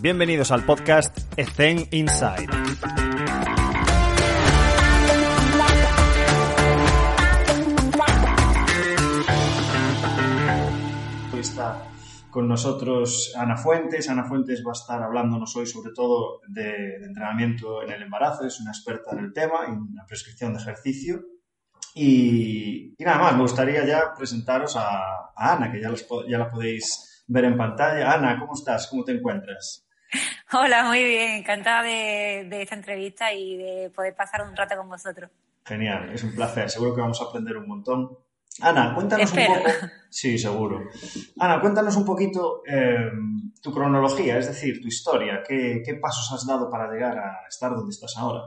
Bienvenidos al podcast Zen Inside. Hoy está con nosotros Ana Fuentes. Ana Fuentes va a estar hablándonos hoy sobre todo de, entrenamiento en el embarazo. Es una experta en el tema, en la prescripción de ejercicio. Y, nada más, me gustaría ya presentaros a, Ana, que ya la podéis ver en pantalla. Ana, ¿cómo estás? ¿Cómo te encuentras? Hola, muy bien, encantada de, de esta entrevista y de poder pasar un rato con vosotros. Genial, es un placer. Seguro que vamos a aprender un montón. Ana, cuéntanos Espero. un poco. Sí, seguro. Ana, cuéntanos un poquito eh, tu cronología, es decir, tu historia. ¿Qué, qué pasos has dado para llegar a estar donde estás ahora?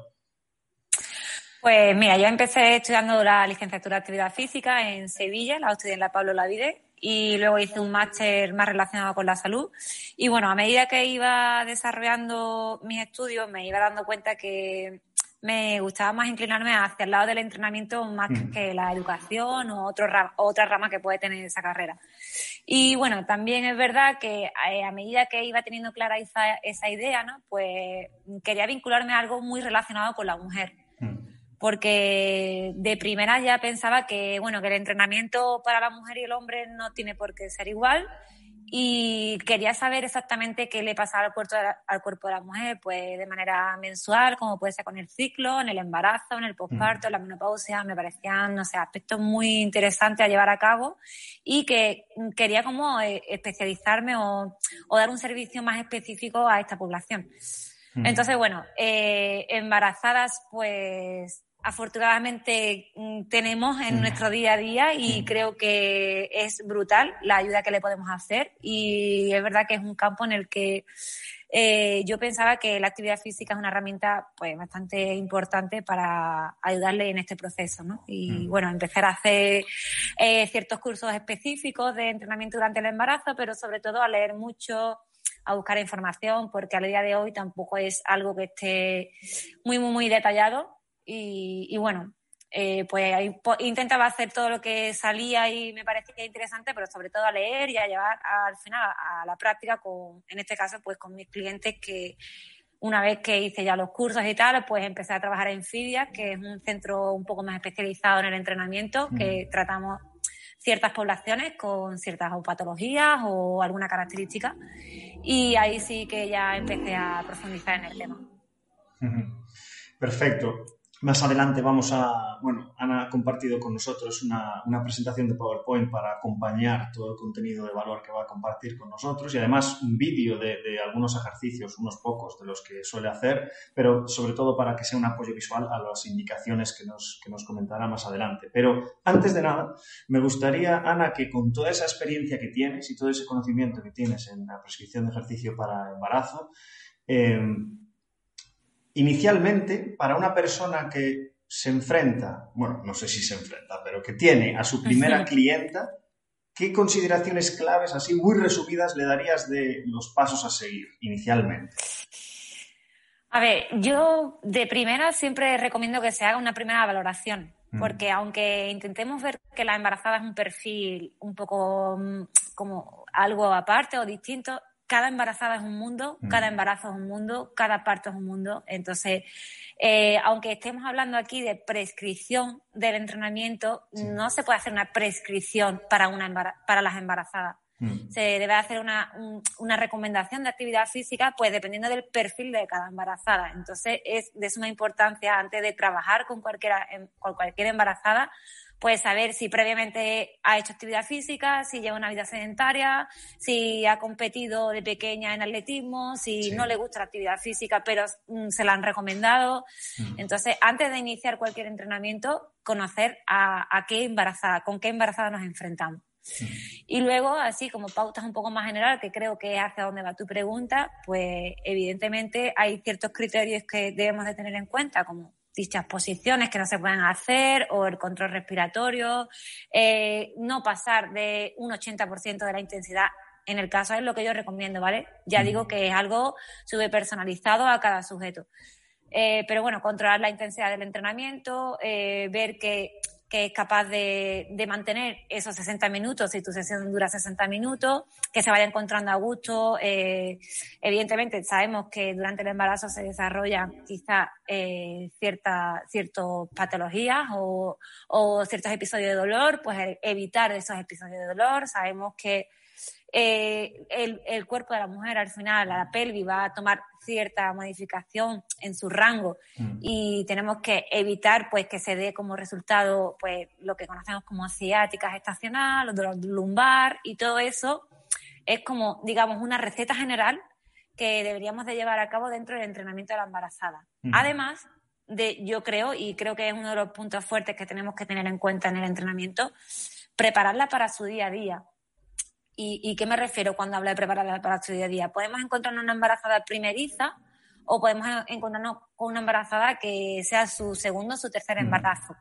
Pues mira, yo empecé estudiando la licenciatura de actividad física en Sevilla, la estudié en la Pablo Lavide y luego hice un máster más relacionado con la salud. Y bueno, a medida que iba desarrollando mis estudios, me iba dando cuenta que me gustaba más inclinarme hacia el lado del entrenamiento más que la educación o otro ra- otra rama que puede tener esa carrera. Y bueno, también es verdad que eh, a medida que iba teniendo clara esa, esa idea, ¿no? pues quería vincularme a algo muy relacionado con la mujer. Porque de primera ya pensaba que, bueno, que el entrenamiento para la mujer y el hombre no tiene por qué ser igual. Y quería saber exactamente qué le pasaba al cuerpo de la, al cuerpo de la mujer, pues de manera mensual, como puede ser con el ciclo, en el embarazo, en el posparto, en la menopausia, me parecían, no sé, aspectos muy interesantes a llevar a cabo y que quería como eh, especializarme o, o dar un servicio más específico a esta población. Entonces, bueno, eh, embarazadas, pues afortunadamente mm, tenemos en Mm. nuestro día a día y Mm. creo que es brutal la ayuda que le podemos hacer y es verdad que es un campo en el que eh, yo pensaba que la actividad física es una herramienta pues bastante importante para ayudarle en este proceso, ¿no? Y Mm. bueno, empezar a hacer eh, ciertos cursos específicos de entrenamiento durante el embarazo, pero sobre todo a leer mucho, a buscar información, porque al día de hoy tampoco es algo que esté muy, muy, muy detallado. Y, y bueno, eh, pues ahí intentaba hacer todo lo que salía y me parecía interesante, pero sobre todo a leer y a llevar al final a, la práctica con, en este caso, pues con mis clientes que una vez que hice ya los cursos y tal, pues empecé a trabajar en Fidia, que es un centro un poco más especializado en el entrenamiento, que tratamos ciertas poblaciones con ciertas o patologías o alguna característica. Y ahí sí que ya empecé a profundizar en el tema. Perfecto. Más adelante vamos a, bueno, Ana ha compartido con nosotros una, una presentación de PowerPoint para acompañar todo el contenido de valor que va a compartir con nosotros y además un vídeo de, de algunos ejercicios, unos pocos de los que suele hacer, pero sobre todo para que sea un apoyo visual a las indicaciones que nos, que nos comentará más adelante. Pero antes de nada, me gustaría, Ana, que con toda esa experiencia que tienes y todo ese conocimiento que tienes en la prescripción de ejercicio para embarazo, eh, inicialmente, para una persona que se enfrenta, bueno, no sé si se enfrenta, pero que tiene a su primera clienta, ¿qué consideraciones claves, así muy resumidas, le darías de los pasos a seguir inicialmente? A ver, yo de primera siempre recomiendo que se haga una primera valoración, Mm. porque aunque intentemos ver que la embarazada es un perfil un poco mm, como algo aparte o distinto, cada embarazada es un mundo, Mm. cada embarazo es un mundo, cada parto es un mundo. Entonces, eh, aunque estemos hablando aquí de prescripción del entrenamiento, Sí. no se puede hacer una prescripción para, una para las embarazadas Mm. se debe hacer una, un- una recomendación de actividad física, pues dependiendo del perfil de cada embarazada. Entonces, es de suma importancia antes de trabajar con, cualquiera, em- con cualquier embarazada, pues saber si previamente ha hecho actividad física, si lleva una vida sedentaria, si ha competido de pequeña en atletismo, si Sí. no le gusta la actividad física, pero mm, se la han recomendado. Entonces, antes de iniciar cualquier entrenamiento, conocer a, a qué embarazada, con qué embarazada nos enfrentamos. Y luego, así como pautas un poco más general, que creo que es hacia dónde va tu pregunta, pues evidentemente hay ciertos criterios que debemos de tener en cuenta, como dichas posiciones que no se pueden hacer o el control respiratorio, eh, no pasar de un 80% de la intensidad. En el caso es lo que yo recomiendo, ¿vale? Ya digo que es algo súper personalizado a cada sujeto. Eh, pero bueno, controlar la intensidad del entrenamiento, eh, ver que que es capaz de, mantener esos 60 minutos, si tu sesión dura 60 minutos, que se vaya encontrando a gusto. Eh, evidentemente, sabemos que durante el embarazo se desarrollan quizá eh, ciertas patologías o, o ciertos episodios de dolor, pues evitar esos episodios de dolor. Sabemos que eh, el, cuerpo de la mujer al final, a la pelvis, va a tomar cierta modificación en su rango mm. y tenemos que evitar pues que se dé como resultado pues lo que conocemos como ciática gestacional o dolor lumbar y todo eso es como digamos una receta general que deberíamos de llevar a cabo dentro del entrenamiento de la embarazada. Mm. Además de, yo creo, y creo que es uno de los puntos fuertes que tenemos que tener en cuenta en el entrenamiento, prepararla para su día a día ¿Y, qué me refiero cuando hablo de prepararla para su día a día? Podemos encontrarnos una embarazada primeriza o podemos encontrarnos con una embarazada que sea su segundo o su tercer embarazo.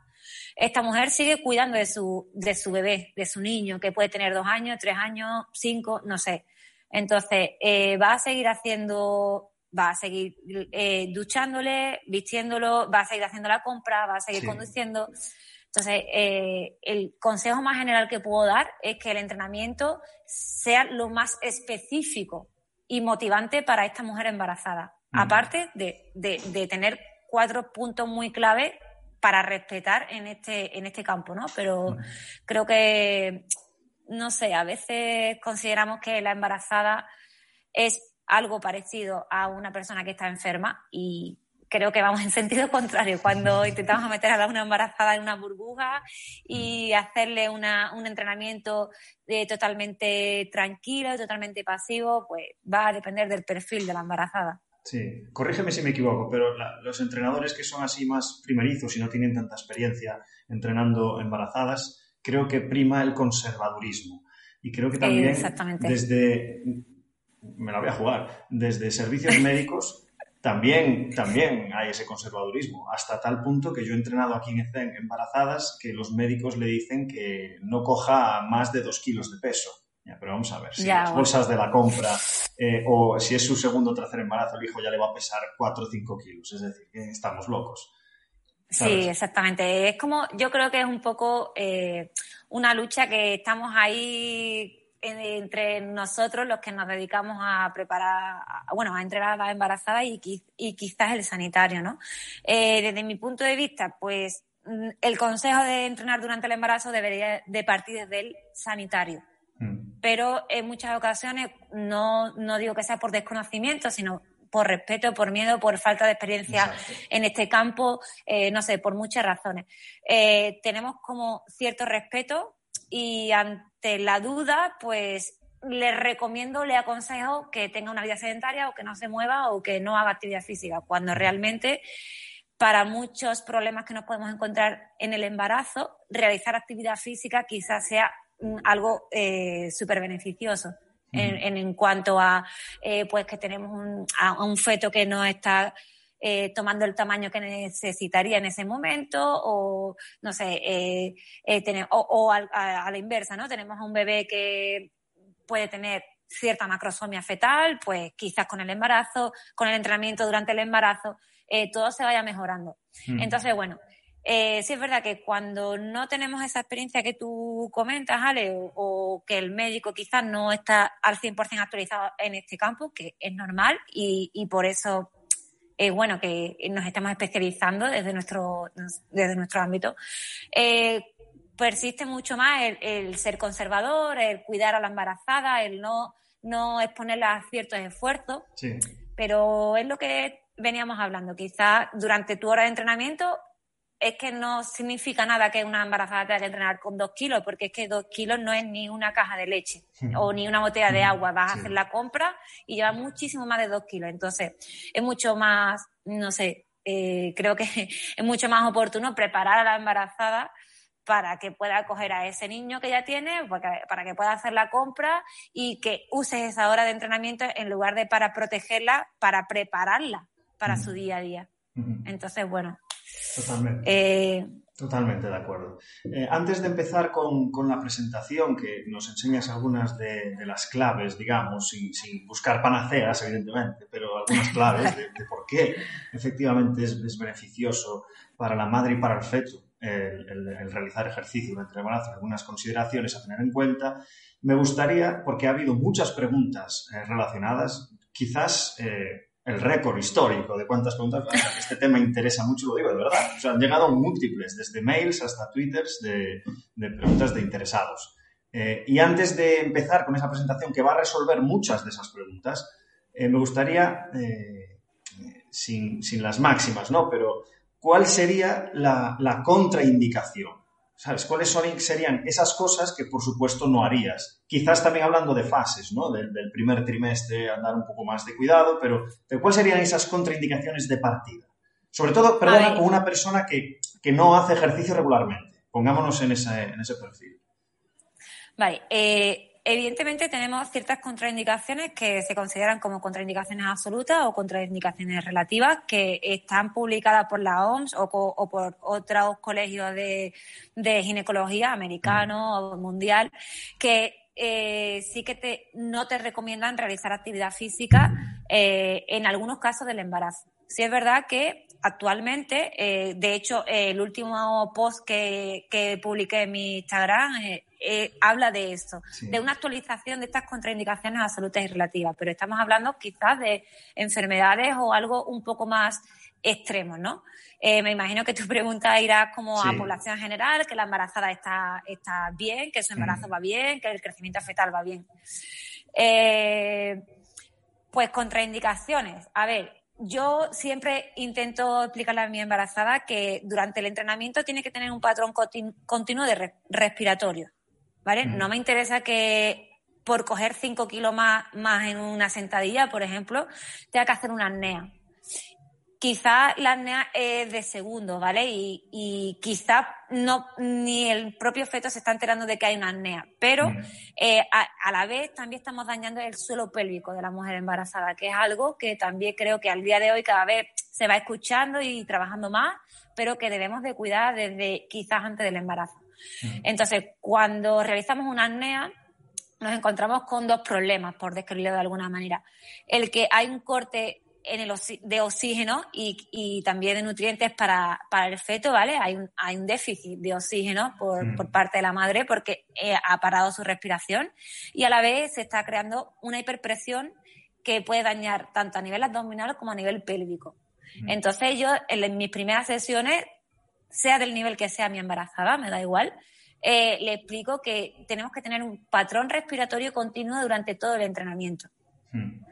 Esta mujer sigue cuidando de su, de su bebé, de su niño, que puede tener dos años, tres años, cinco, no sé. Entonces, eh, va a seguir haciendo, va a seguir eh, duchándole, vistiéndolo, va a seguir haciendo la compra, va a seguir conduciendo. Entonces, eh, el consejo más general que puedo dar es que el entrenamiento sea lo más específico y motivante para esta mujer embarazada. Aparte de, tener cuatro puntos muy clave para respetar en este, en este campo, ¿no? Pero creo que, no sé, a veces consideramos que la embarazada es algo parecido a una persona que está enferma y creo que vamos en sentido contrario. Cuando intentamos meter a una embarazada en una burbuja y hacerle una, un entrenamiento de totalmente tranquilo, totalmente pasivo, pues va a depender del perfil de la embarazada. Sí, corrígeme si me equivoco, pero los entrenadores que son así más primerizos y no tienen tanta experiencia entrenando embarazadas, creo que prima el conservadurismo. Y creo que también desde, me la voy a jugar, desde servicios médicos también, también hay ese conservadurismo, hasta tal punto que yo he entrenado aquí en ECEN embarazadas que los médicos le dicen que no coja más de dos kilos de peso. pero vamos a ver, si las bolsas de la compra eh, o si es su segundo o tercer embarazo, el hijo ya le va a pesar cuatro o cinco kilos, es decir, estamos locos. Sí, exactamente. Es como, yo creo que es un poco eh, una lucha que estamos ahí entre nosotros los que nos dedicamos a preparar, bueno, a entrenar a las embarazadas y, y quizás el sanitario, ¿no? Eh, desde mi punto de vista, pues mm, el consejo de entrenar durante el embarazo debería de partir desde el sanitario. Mm. Pero en muchas ocasiones no, no digo que sea por desconocimiento, sino por respeto, por miedo, por falta de experiencia en este campo, eh, no sé, por muchas razones. Eh, tenemos como cierto respeto y ante la duda, pues le recomiendo, le aconsejo que tenga una vida sedentaria o que no se mueva o que no haga actividad física, cuando realmente para muchos problemas que nos podemos encontrar en el embarazo, realizar actividad física quizás sea algo eh, súper beneficioso. En, cuanto a eh, pues que tenemos un, a un feto que no está eh, tomando el tamaño que necesitaría en ese momento o, no sé, eh, eh o, a, la inversa, ¿no? Tenemos a un bebé que puede tener cierta macrosomia fetal, pues quizás con el embarazo, con el entrenamiento durante el embarazo, eh, todo se vaya mejorando. Mm. Entonces, bueno, eh, sí es verdad que cuando no tenemos esa experiencia que tú comentas, Ale, o, que el médico quizás no está al 100% actualizado en este campo, que es normal y, y por eso eh, bueno, que nos estamos especializando desde nuestro, desde nuestro ámbito, eh, persiste mucho más el, ser conservador, el cuidar a la embarazada, el no, no exponerla a ciertos esfuerzos. Pero es lo que veníamos hablando. Quizás durante tu hora de entrenamiento es que no significa nada que una embarazada tenga que entrenar con dos kilos, porque es que dos kilos no es ni una caja de leche o ni una botella de agua. Vas a hacer la compra y lleva muchísimo más de dos kilos. Entonces, es mucho más, no sé, eh, creo que es mucho más oportuno preparar a la embarazada para que pueda acoger a ese niño que ya tiene, para que pueda hacer la compra y que uses esa hora de entrenamiento en lugar de para protegerla, para prepararla para su día a día. Entonces, bueno, Totalmente. Eh, Totalmente de acuerdo. Eh, antes de empezar con, la presentación, que nos enseñas algunas de, las claves, digamos, sin, buscar panaceas, evidentemente, pero algunas claves de, por qué efectivamente es, beneficioso para la madre y para el feto el, realizar ejercicio durante el embarazo, algunas consideraciones a tener en cuenta. Me gustaría, porque ha habido muchas preguntas eh, relacionadas, quizás eh, el récord histórico de cuántas preguntas, este tema interesa mucho, lo digo de verdad. O sea, han llegado múltiples, desde mails hasta twitters de, preguntas de interesados. Eh, y antes de empezar con esa presentación que va a resolver muchas de esas preguntas, me gustaría, sin, sin, las máximas, ¿no? Pero ¿cuál sería la, contraindicación? ¿Sabes? ¿Cuáles son, serían esas cosas que, por supuesto, no harías? Quizás también hablando de fases, ¿no? Del, primer trimestre, andar un poco más de cuidado, pero, ¿cuáles serían esas contraindicaciones de partida? Sobre todo, perdona, con una persona que, no hace ejercicio regularmente. Pongámonos en ese, en ese perfil. Vale. Eh, evidentemente tenemos ciertas contraindicaciones que se consideran como contraindicaciones absolutas o contraindicaciones relativas que están publicadas por la OMS o, por otros colegios de, ginecología americano o mundial que eh, sí que te, no te recomiendan realizar actividad física eh, en algunos casos del embarazo. Sí es verdad que actualmente, eh, de hecho, el último post que, que publiqué en mi Instagram eh, habla de esto, de una actualización de estas contraindicaciones absolutas y relativas, pero estamos hablando quizás de enfermedades o algo un poco más extremo, ¿no? Eh, me imagino que tu pregunta irá como a población general, que la embarazada está, está bien, que su embarazo va bien, que el crecimiento fetal va bien. Eh, pues contraindicaciones. A ver, yo siempre intento explicarle a mi embarazada que durante el entrenamiento tiene que tener un patrón continuo de respiratorio. ¿Vale? No me interesa que por coger 5 kilos más, más en una sentadilla, por ejemplo, tenga que hacer una apnea. Quizá la apnea es de segundo, ¿vale? Y, y quizá no, ni el propio feto se está enterando de que hay una apnea, pero eh, a, la vez también estamos dañando el suelo pélvico de la mujer embarazada, que es algo que también creo que al día de hoy cada vez se va escuchando y trabajando más, pero que debemos de cuidar desde quizás antes del embarazo. Entonces, cuando realizamos una apnea, nos encontramos con dos problemas, por describirlo de alguna manera. El que hay un corte en el de oxígeno y, también de nutrientes para, el feto, ¿vale? Hay un, hay un déficit de oxígeno por, por parte de la madre porque eh, ha parado su respiración y a la vez se está creando una hiperpresión que puede dañar tanto a nivel abdominal como a nivel pélvico. Entonces yo en mis primeras sesiones sea del nivel que sea mi embarazada, me da igual, eh, le explico que tenemos que tener un patrón respiratorio continuo durante todo el entrenamiento. Hmm.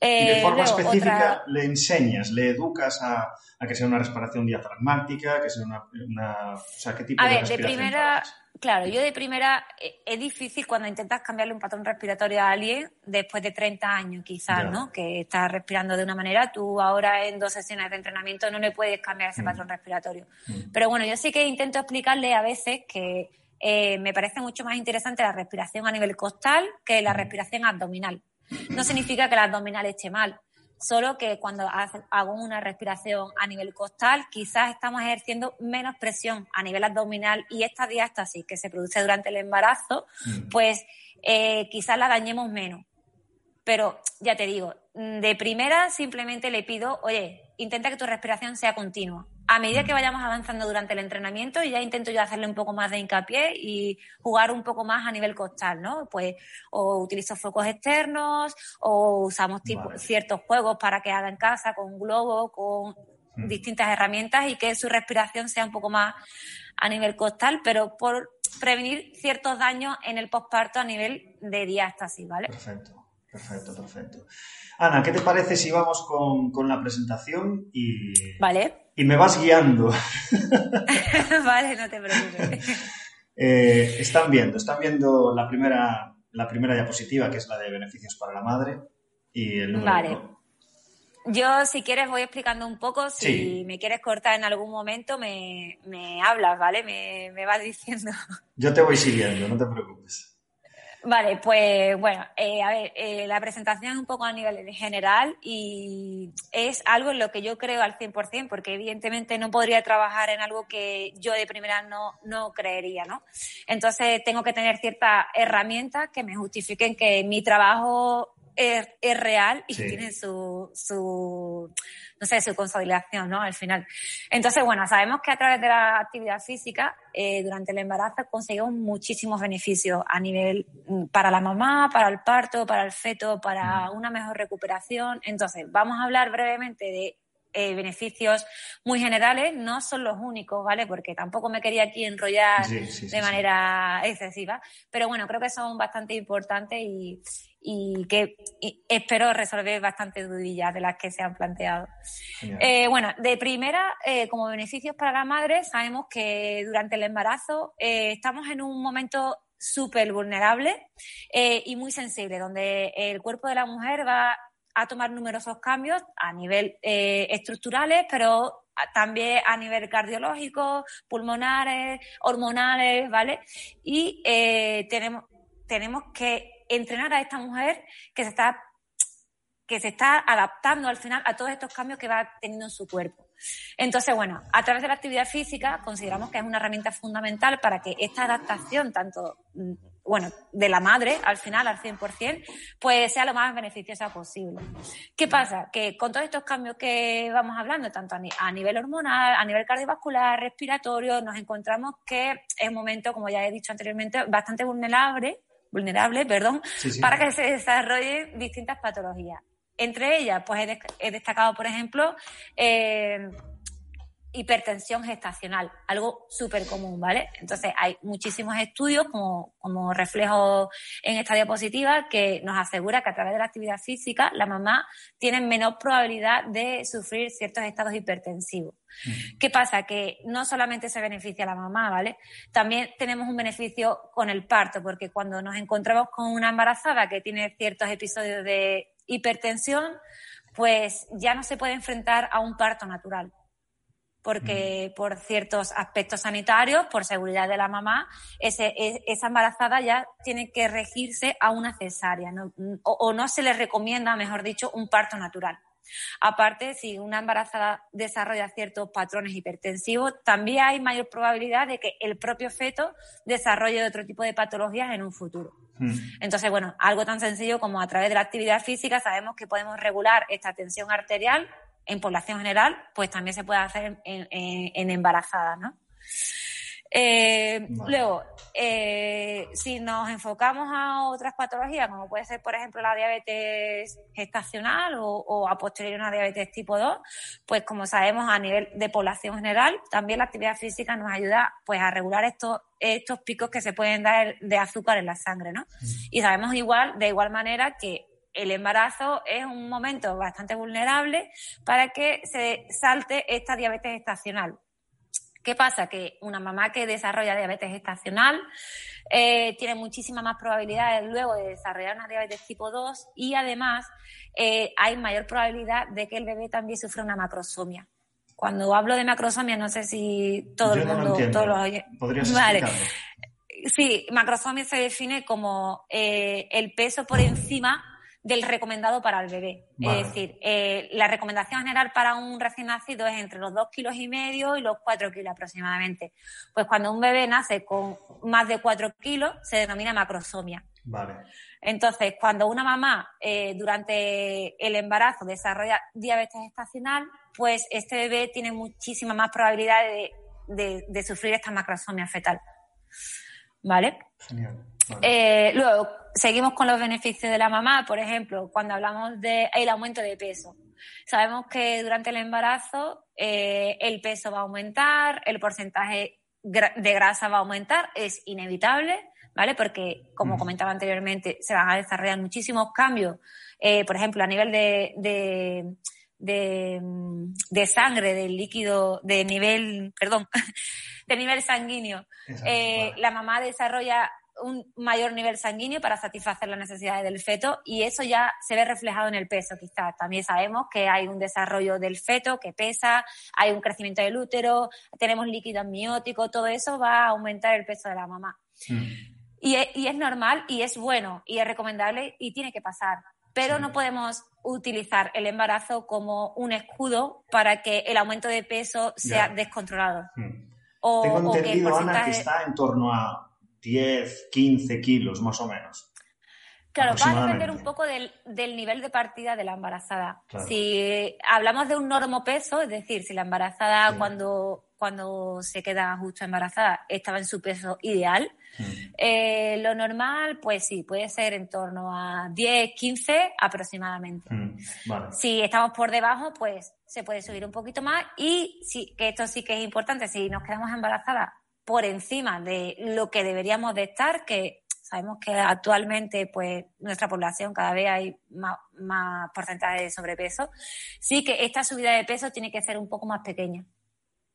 y de eh, forma específica le enseñas, le educas a, que sea una respiración diafragmática, que sea una, o sea, ¿qué tipo a de ver, de primera, Claro, yo de primera eh, es difícil cuando intentas cambiarle un patrón respiratorio a alguien después de 30 años quizás, ¿no? Que está respirando de una manera, tú ahora en dos sesiones de entrenamiento no le puedes cambiar ese mm. patrón respiratorio. Mm. Pero bueno, yo sí que intento explicarle a veces que eh, me parece mucho más interesante la respiración a nivel costal que la mm. respiración abdominal. No significa que la abdominal esté mal, solo que cuando hago una respiración a nivel costal, quizás estamos ejerciendo menos presión a nivel abdominal y esta diástasis que se produce durante el embarazo, mm. pues eh, quizás la dañemos menos. Pero ya te digo, de primera simplemente le pido, oye, intenta que tu respiración sea continua a medida que vayamos avanzando durante el entrenamiento, ya intento yo hacerle un poco más de hincapié y jugar un poco más a nivel costal, ¿no? Pues o utilizo focos externos o usamos ciertos juegos para que haga en casa con globo, con mm. distintas herramientas y que su respiración sea un poco más a nivel costal, pero por prevenir ciertos daños en el posparto a nivel de diástasis, ¿vale? Perfecto, perfecto, perfecto. Ana, ¿qué te parece si vamos con, con la presentación y... Vale y me vas guiando. vale, no te preocupes. Eh, están viendo, están viendo la primera, la primera diapositiva, que es la de beneficios para la madre, y el número Vale. Yo, si quieres, voy explicando un poco. Si me quieres cortar en algún momento, me, me hablas, ¿vale? Me, me vas diciendo. Yo te voy siguiendo, no te preocupes. Vale, pues bueno, eh, a ver, eh, la presentación es un poco a nivel general y es algo en lo que yo creo al 100%, porque evidentemente no podría trabajar en algo que yo de primera no, no creería, ¿no? Entonces tengo que tener ciertas herramientas que me justifiquen que mi trabajo es, real y tiene su, su, no sé, su consolidación, ¿no? Al final. Entonces, bueno, sabemos que a través de la actividad física, eh, durante el embarazo conseguimos muchísimos beneficios a nivel mm, para la mamá, para el parto, para el feto, para una mejor recuperación. Entonces, vamos a hablar brevemente de eh, beneficios muy generales, no son los únicos, ¿vale? Porque tampoco me quería aquí enrollar de manera excesiva, pero bueno, creo que son bastante importantes y, que espero resolver bastantes dudillas de las que se han planteado. Eh, bueno, de primera, eh, como beneficios para la madre, sabemos que durante el embarazo estamos en un momento súper vulnerable y muy sensible, donde el cuerpo de la mujer va a tomar numerosos cambios a nivel eh, estructurales, pero también a nivel cardiológico, pulmonares, hormonales, ¿vale? Y eh, tenemos, tenemos que entrenar a esta mujer que se está que se está adaptando al final a todos estos cambios que va teniendo en su cuerpo. Entonces, bueno, a través de la actividad física consideramos que es una herramienta fundamental para que esta adaptación, tanto mm, bueno, de la madre al final, al 100%, pues sea lo más beneficiosa posible. ¿Qué pasa? Que con todos estos cambios que vamos hablando, tanto a, nivel hormonal, a nivel cardiovascular, respiratorio, nos encontramos que es un momento, como ya he dicho anteriormente, bastante vulnerable, vulnerable, perdón, para que se desarrollen distintas patologías. Entre ellas, pues he, destacado, por ejemplo, eh, hipertensión gestacional, algo súper común, ¿vale? Entonces, hay muchísimos estudios, como, como reflejo en esta diapositiva, que nos asegura que a través de la actividad física, la mamá tiene menor probabilidad de sufrir ciertos estados hipertensivos. Mm. ¿Qué pasa? Que no solamente se beneficia la mamá, ¿vale? También tenemos un beneficio con el parto, porque cuando nos encontramos con una embarazada que tiene ciertos episodios de hipertensión, pues ya no se puede enfrentar a un parto natural porque por ciertos aspectos sanitarios, por seguridad de la mamá, ese, e, esa embarazada ya tiene que regirse a una cesárea o, no se le recomienda, mejor dicho, un parto natural. Aparte, si una embarazada desarrolla ciertos patrones hipertensivos, también hay mayor probabilidad de que el propio feto desarrolle otro tipo de patologías en un futuro. Entonces, bueno, algo tan sencillo como a través de la actividad física sabemos que podemos regular esta tensión arterial en población general, pues también se puede hacer en, en, embarazadas, ¿no? Eh, luego, eh, si nos enfocamos a otras patologías, como puede ser, por ejemplo, la diabetes gestacional o, a posteriori una diabetes tipo 2, pues como sabemos a nivel de población general, también la actividad física nos ayuda pues a regular estos, estos picos que se pueden dar de azúcar en la sangre, ¿no? Mm. Y sabemos igual, de igual manera, que el embarazo es un momento bastante vulnerable para que se salte esta diabetes estacional. ¿Qué pasa? Que una mamá que desarrolla diabetes estacional eh, tiene muchísimas más probabilidades luego de desarrollar una diabetes tipo 2 y además eh, hay mayor probabilidad de que el bebé también sufra una macrosomia. Cuando hablo de macrosomia, no sé si todo el mundo, todos los ¿Podrías vale. Sí, macrosomia se define como eh, el peso por encima del recomendado para el bebé. Es decir, eh, la recomendación general para un recién nacido es entre los 2 kilos y medio y los 4 kilos aproximadamente. Pues cuando un bebé nace con más de 4 kilos, se denomina macrosomia. Vale. Entonces, cuando una mamá eh, durante el embarazo desarrolla diabetes estacional, pues este bebé tiene muchísima más probabilidad de, de sufrir esta macrosomia fetal. ¿Vale? Genial. Eh, luego, seguimos con los beneficios de la mamá, por ejemplo, cuando hablamos del aumento de peso. Sabemos que durante el embarazo eh, el peso va a aumentar, el porcentaje de grasa va a aumentar, es inevitable, ¿vale? Porque, como comentaba anteriormente, se van a desarrollar muchísimos cambios, eh, por ejemplo, a nivel de, de, de, sangre, del líquido, de nivel, perdón, de nivel sanguíneo. La mamá desarrolla un mayor nivel sanguíneo para satisfacer las necesidades del feto y eso ya se ve reflejado en el peso quizás. También sabemos que hay un desarrollo del feto que pesa, hay un crecimiento del útero, tenemos líquido amniótico, todo eso va a aumentar el peso de la mamá. Mm. Y, es, normal y es bueno y es recomendable y tiene que pasar. Pero no podemos utilizar el embarazo como un escudo para que el aumento de peso sea descontrolado. Mm. O, Tengo entendido, Ana, que está en torno a 10, 15 kilos más o menos. Claro, va a depender un poco del, nivel de partida de la embarazada. Si hablamos de un normo peso, es decir, si la embarazada cuando, cuando se queda justo embarazada estaba en su peso ideal, mm. eh, lo normal, pues sí, puede ser en torno a 10, 15 aproximadamente. Mm, si estamos por debajo, pues se puede subir un poquito más y sí, que esto sí que es importante, si nos quedamos embarazadas por encima de lo que deberíamos de estar, que Sabemos que actualmente, pues, nuestra población cada vez hay más, más porcentaje de sobrepeso. Sí que esta subida de peso tiene que ser un poco más pequeña.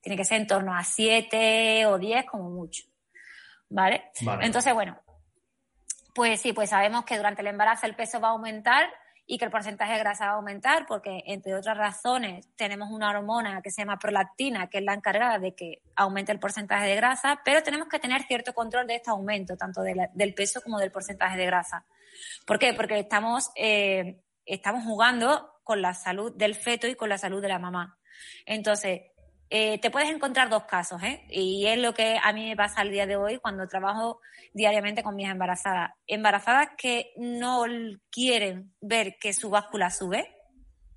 Tiene que ser en torno a 7 o 10 como mucho. ¿Vale? vale. Entonces, bueno, pues sí, pues sabemos que durante el embarazo el peso va a aumentar y que el porcentaje de grasa va a aumentar porque, entre otras razones, tenemos una hormona que se llama prolactina, que es la encargada de que aumente el porcentaje de grasa, pero tenemos que tener cierto control de este aumento, tanto del peso como del porcentaje de grasa. ¿Por qué? Porque estamos, eh, estamos jugando con la salud del feto y con la salud de la mamá. Entonces, eh, te puedes encontrar dos casos, ¿eh? Y es lo que a mí me pasa al día de hoy cuando trabajo diariamente con mis embarazadas. Embarazadas que no quieren ver que su báscula sube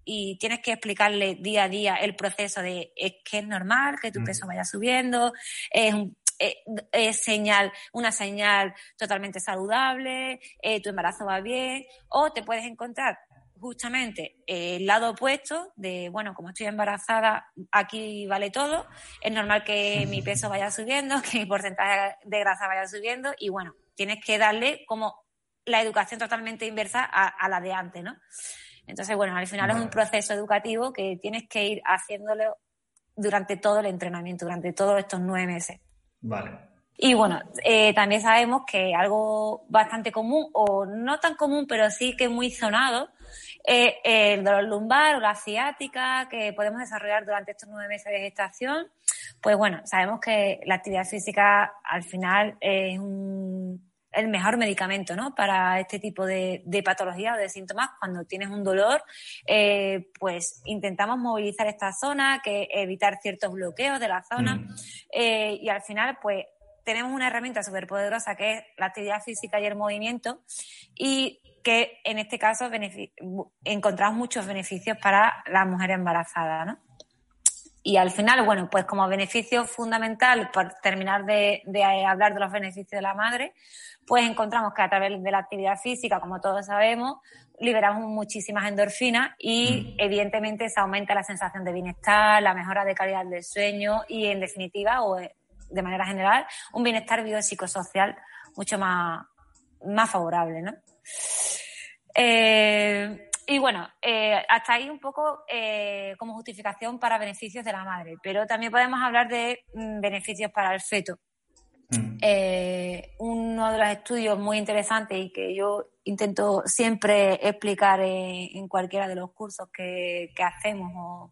y tienes que explicarle día a día el proceso de es que es normal que tu mm. peso vaya subiendo, es es, señal, una señal totalmente saludable, eh, tu embarazo va bien, o te puedes encontrar justamente el lado opuesto de, bueno, como estoy embarazada, aquí vale todo, es normal que mi peso vaya subiendo, que mi porcentaje de grasa vaya subiendo y bueno, tienes que darle como la educación totalmente inversa a, la de antes, ¿no? Entonces, bueno, al final es un proceso educativo que tienes que ir haciéndolo durante todo el entrenamiento, durante todos estos nueve meses. Vale. Y bueno, eh, también sabemos que algo bastante común, o no tan común, pero sí que muy sonado, eh, el dolor lumbar o la ciática que podemos desarrollar durante estos nueve meses de gestación, pues bueno, sabemos que la actividad física al final es el mejor medicamento ¿no? para este tipo de, patología o de síntomas. Cuando tienes un dolor, eh, pues intentamos movilizar esta zona, que evitar ciertos bloqueos de la zona mm. eh, y al final, pues tenemos una herramienta súper poderosa que es la actividad física y el movimiento y que en este caso encontramos muchos beneficios para la mujer embarazada, ¿no? Y al final, bueno, pues como beneficio fundamental, por terminar de, hablar de los beneficios de la madre, pues encontramos que a través de la actividad física, como todos sabemos, liberamos muchísimas endorfinas y mm. evidentemente se aumenta la sensación de bienestar, la mejora de calidad del sueño y en definitiva, o de manera general, un bienestar biopsicosocial mucho más, más favorable, ¿no? Eh, y bueno, eh, hasta ahí un poco eh, como justificación para beneficios de la madre, pero también podemos hablar de mm, beneficios para el feto. Mm. uno de los estudios muy interesantes y que yo intento siempre explicar en, cualquiera de los cursos que, hacemos o,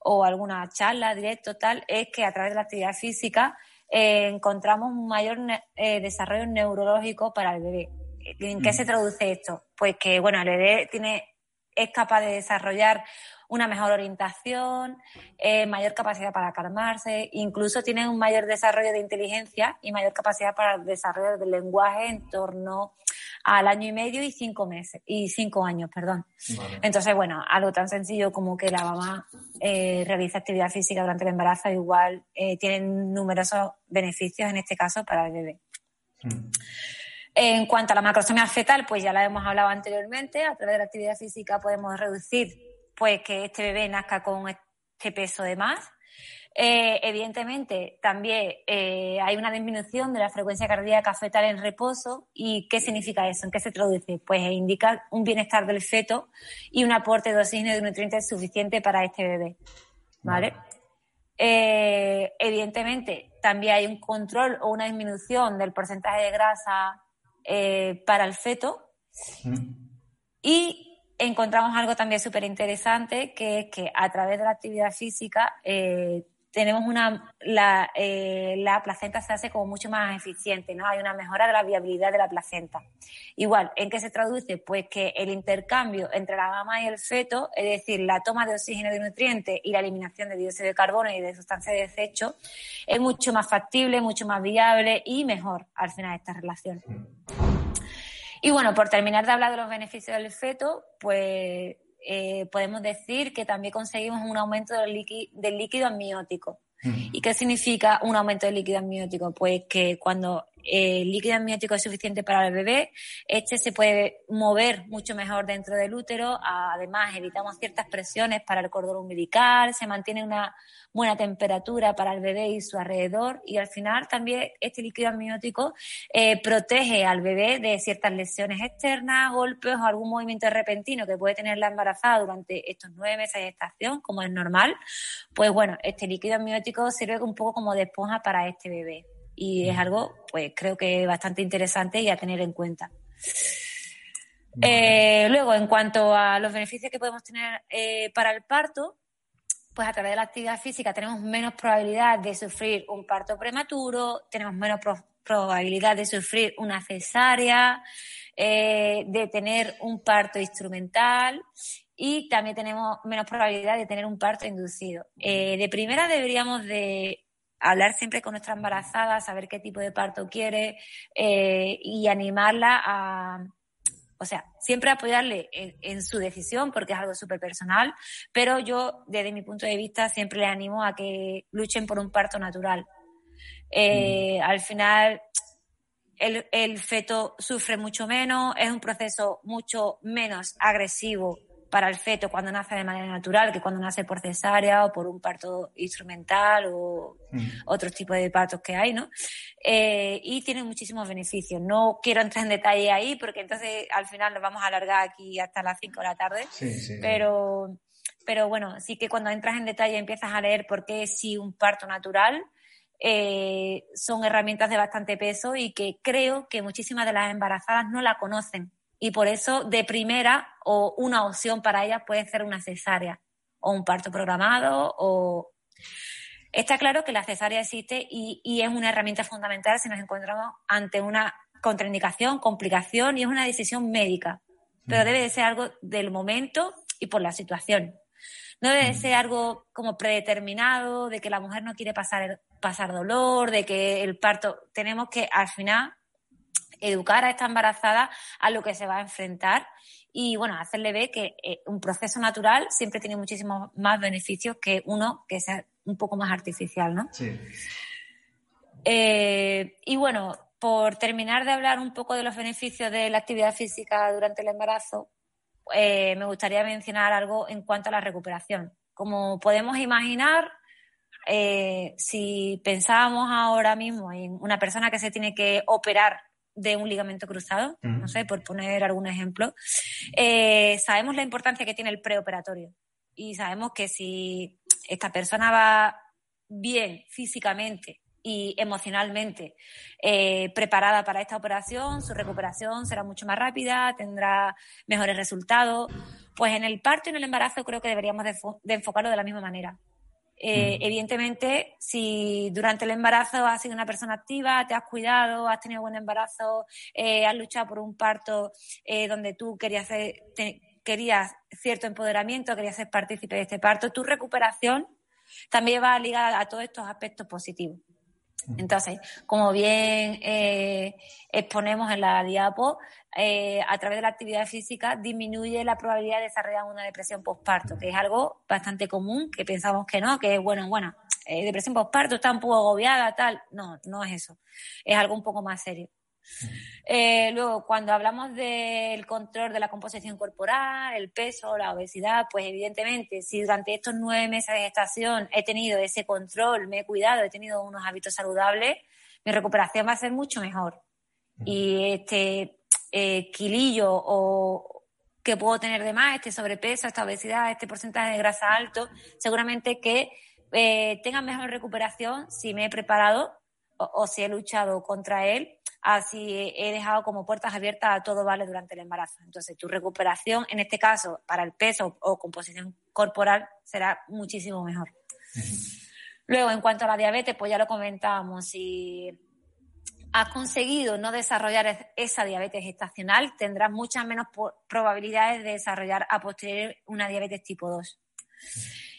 o, alguna charla directo tal, es que a través de la actividad física encontramos un mayor desarrollo neurológico para el bebé. ¿En qué se traduce esto? Pues que, bueno, el bebé tiene, es capaz de desarrollar una mejor orientación, eh, mayor capacidad para calmarse, incluso tiene un mayor desarrollo de inteligencia y mayor capacidad para el desarrollo del lenguaje en torno al año y medio y cinco meses, y cinco años, perdón. Entonces, bueno, algo tan sencillo como que la mamá eh, realiza actividad física durante el embarazo igual eh, tiene numerosos beneficios en este caso para el bebé. Mm. En cuanto a la macrosomía fetal, pues ya la hemos hablado anteriormente. A través de la actividad física podemos reducir pues que este bebé nazca con este peso de más. Eh, evidentemente, también eh, hay una disminución de la frecuencia cardíaca fetal en reposo. ¿Y qué significa eso? ¿En qué se traduce? Pues indica un bienestar del feto y un aporte de oxígeno y de nutrientes suficiente para este bebé. ¿Vale? Eh, evidentemente, también hay un control o una disminución del porcentaje de grasa eh, para el feto. Y encontramos algo también súper interesante, que es que a través de la actividad física eh, tenemos una, la, eh, la, placenta se hace como mucho más eficiente, ¿no? Hay una mejora de la viabilidad de la placenta. Igual, ¿en qué se traduce? Pues que el intercambio entre la mama y el feto, es decir, la toma de oxígeno de nutrientes y la eliminación de dióxido de carbono y de sustancias de desecho, es mucho más factible, mucho más viable y mejor al final de esta relación. Y bueno, por terminar de hablar de los beneficios del feto, pues eh, podemos decir que también conseguimos un aumento del, líquido, amniótico. Mm. ¿Y qué significa un aumento del líquido amniótico? Pues que cuando el líquido amniótico es suficiente para el bebé, este se puede mover mucho mejor dentro del útero, además evitamos ciertas presiones para el cordón umbilical, se mantiene una buena temperatura para el bebé y su alrededor. Y al final también este líquido amniótico eh, protege al bebé de ciertas lesiones externas, golpes o algún movimiento repentino que puede tener la embarazada durante estos nueve meses de gestación, como es normal, pues bueno, este líquido amniótico sirve un poco como de esponja para este bebé y es algo, pues creo que bastante interesante y a tener en cuenta. Eh, luego, en cuanto a los beneficios que podemos tener eh, para el parto, pues a través de la actividad física tenemos menos probabilidad de sufrir un parto prematuro, tenemos menos probabilidad de sufrir una cesárea, eh, de tener un parto instrumental y también tenemos menos probabilidad de tener un parto inducido. de primera deberíamos de hablar siempre con nuestra embarazada, saber qué tipo de parto quiere eh, y animarla a, o sea, siempre apoyarle en, su decisión porque es algo súper personal, pero yo desde mi punto de vista siempre le animo a que luchen por un parto natural. Eh, mm. Al final, el, el feto sufre mucho menos, es un proceso mucho menos agresivo para el feto cuando nace de manera natural que cuando nace por cesárea o por un parto instrumental o mm. otros tipos de partos que hay, ¿no? Eh, y tiene muchísimos beneficios. No quiero entrar en detalle ahí porque entonces al final nos vamos a alargar aquí hasta las 5 de la tarde. Pero, pero bueno, sí que cuando entras en detalle empiezas a leer por qué si un parto natural eh, son herramientas de bastante peso y que creo que muchísimas de las embarazadas no la conocen y por eso de primera o una opción para ellas puede ser una cesárea o un parto programado o está claro que la cesárea existe y, y, es una herramienta fundamental si nos encontramos ante una contraindicación, complicación y es una decisión médica. Pero debe de ser algo del momento y por la situación. No debe de ser algo como predeterminado, de que la mujer no quiere pasar, pasar dolor, de que el parto. Tenemos que al final educar a esta embarazada a lo que se va a enfrentar y bueno, hacerle ver que eh, un proceso natural siempre tiene muchísimos más beneficios que uno que sea un poco más artificial, ¿no? Sí. Eh, y bueno, por terminar de hablar un poco de los beneficios de la actividad física durante el embarazo, eh, me gustaría mencionar algo en cuanto a la recuperación. Como podemos imaginar, si pensábamos ahora mismo en una persona que se tiene que operar de un ligamento cruzado, no sé, por poner algún ejemplo, eh, sabemos la importancia que tiene el preoperatorio y sabemos que si esta persona va bien físicamente y emocionalmente eh, preparada para esta operación, su recuperación será mucho más rápida, tendrá mejores resultados. Pues en el parto y en el embarazo creo que deberíamos de enfocarlo de la misma manera. Eh, mm. Evidentemente, si durante el embarazo has sido una persona activa, te has cuidado, has tenido buen embarazo, eh, has luchado por un parto eh, donde tú querías, querías cierto empoderamiento, querías ser partícipe de este parto, tu recuperación también va ligada a todos estos aspectos positivos. Entonces, como bien eh, exponemos en la diapo, eh, a través de la actividad física disminuye la probabilidad de desarrollar una depresión postparto, que es algo bastante común, que pensamos que no, que es bueno, bueno, eh, depresión postparto está un poco agobiada, tal. No, no es eso. Es algo un poco más serio. Eh, luego, cuando hablamos del control de la composición corporal, el peso, la obesidad, pues evidentemente, si durante estos nueve meses de gestación he tenido ese control, me he cuidado, he tenido unos hábitos saludables, mi recuperación va a ser mucho mejor. Y este eh, quilillo o que puedo tener de más, este sobrepeso, esta obesidad, este porcentaje de grasa alto, seguramente que eh, tenga mejor recuperación si me he preparado o si he luchado contra él así he dejado como puertas abiertas a todo vale durante el embarazo. Entonces, tu recuperación, en este caso, para el peso o composición corporal, será muchísimo mejor. Luego, en cuanto a la diabetes, pues ya lo comentábamos, si has conseguido no desarrollar esa diabetes gestacional, tendrás muchas menos probabilidades de desarrollar a posteriori una diabetes tipo 2.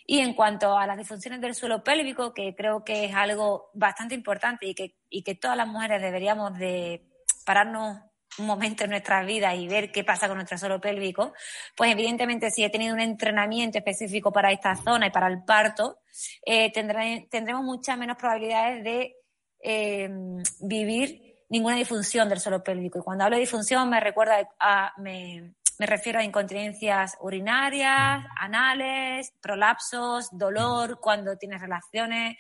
Y en cuanto a las disfunciones del suelo pélvico, que creo que es algo bastante importante y que, y que todas las mujeres deberíamos de pararnos momento en nuestra vida y ver qué pasa con nuestro suelo pélvico, pues evidentemente si he tenido un entrenamiento específico para esta zona y para el parto, eh, tendremos muchas menos probabilidades de eh, vivir ninguna disfunción del suelo pélvico. Y cuando hablo de disfunción me recuerda a, me, me refiero a incontinencias urinarias, anales, prolapsos, dolor cuando tienes relaciones.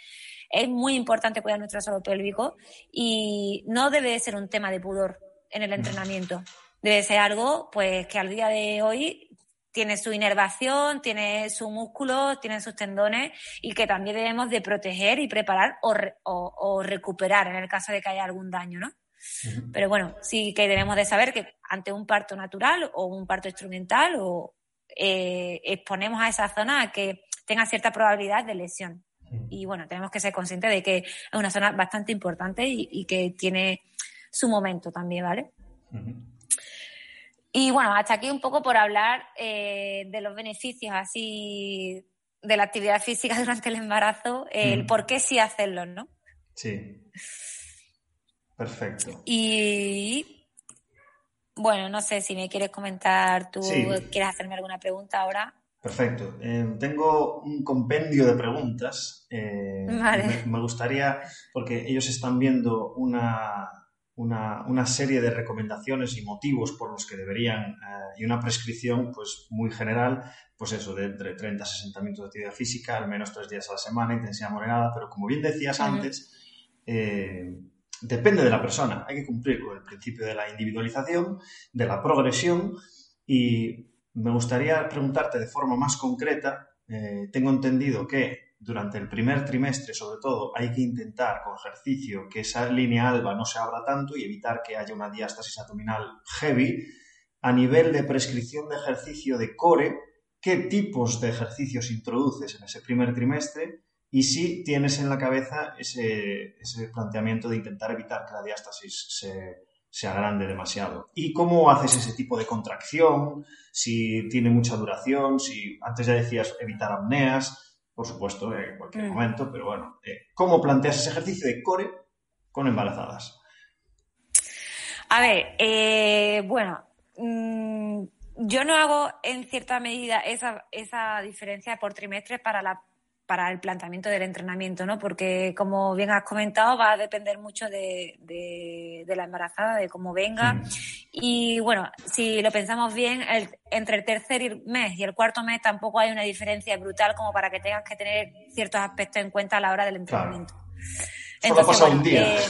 Es muy importante cuidar nuestro suelo pélvico y no debe ser un tema de pudor en el entrenamiento. Debe ser algo pues que al día de hoy tiene su inervación, tiene su músculo, tiene sus tendones y que también debemos de proteger y preparar o, o recuperar en el caso de que haya algún daño, ¿no? Pero bueno, sí que debemos de saber que ante un parto natural o un parto instrumental o eh, exponemos a esa zona a que tenga cierta probabilidad de lesión. Y bueno, tenemos que ser conscientes de que es una zona bastante importante y, que tiene su momento también, ¿vale? Y bueno, hasta aquí un poco por hablar eh, de los beneficios así de la actividad física durante el embarazo, el por qué sí hacerlo, ¿no? Sí. Perfecto. Y bueno, no sé si me quieres comentar tú, quieres hacerme alguna pregunta ahora. Perfecto. Eh, tengo un compendio de preguntas. Eh, me, gustaría, porque ellos están viendo una, una, serie de recomendaciones y motivos por los que deberían, eh, y una prescripción pues muy general, pues eso, de entre 30 a 60 minutos de actividad física, al menos tres días a la semana, intensidad moderada, pero como bien decías antes, depende de la persona. Hay que cumplir con el principio de la individualización, de la progresión y me gustaría preguntarte de forma más concreta. Eh, tengo entendido que durante el primer trimestre, sobre todo, hay que intentar con ejercicio que esa línea alba no se abra tanto y evitar que haya una diástasis abdominal heavy. A nivel de prescripción de ejercicio de core, ¿qué tipos de ejercicios introduces en ese primer trimestre? Y si tienes en la cabeza ese, planteamiento de intentar evitar que la diástasis se, se, agrande demasiado. ¿Y cómo haces ese tipo de contracción? Si tiene mucha duración, si antes ya decías evitar apneas, por supuesto, en cualquier mm. momento, pero bueno, eh, ¿cómo planteas ese ejercicio de core con embarazadas? A ver, eh, bueno, mm, yo no hago en cierta medida esa, esa diferencia por trimestre para la para el planteamiento del entrenamiento, ¿no? Porque, como bien has comentado, va a depender mucho de, de, la embarazada, de cómo venga. Y bueno, si lo pensamos bien, entre el tercer mes y el cuarto mes tampoco hay una diferencia brutal como para que tengas que tener ciertos aspectos en cuenta a la hora del entrenamiento. Entonces, un día. Eh,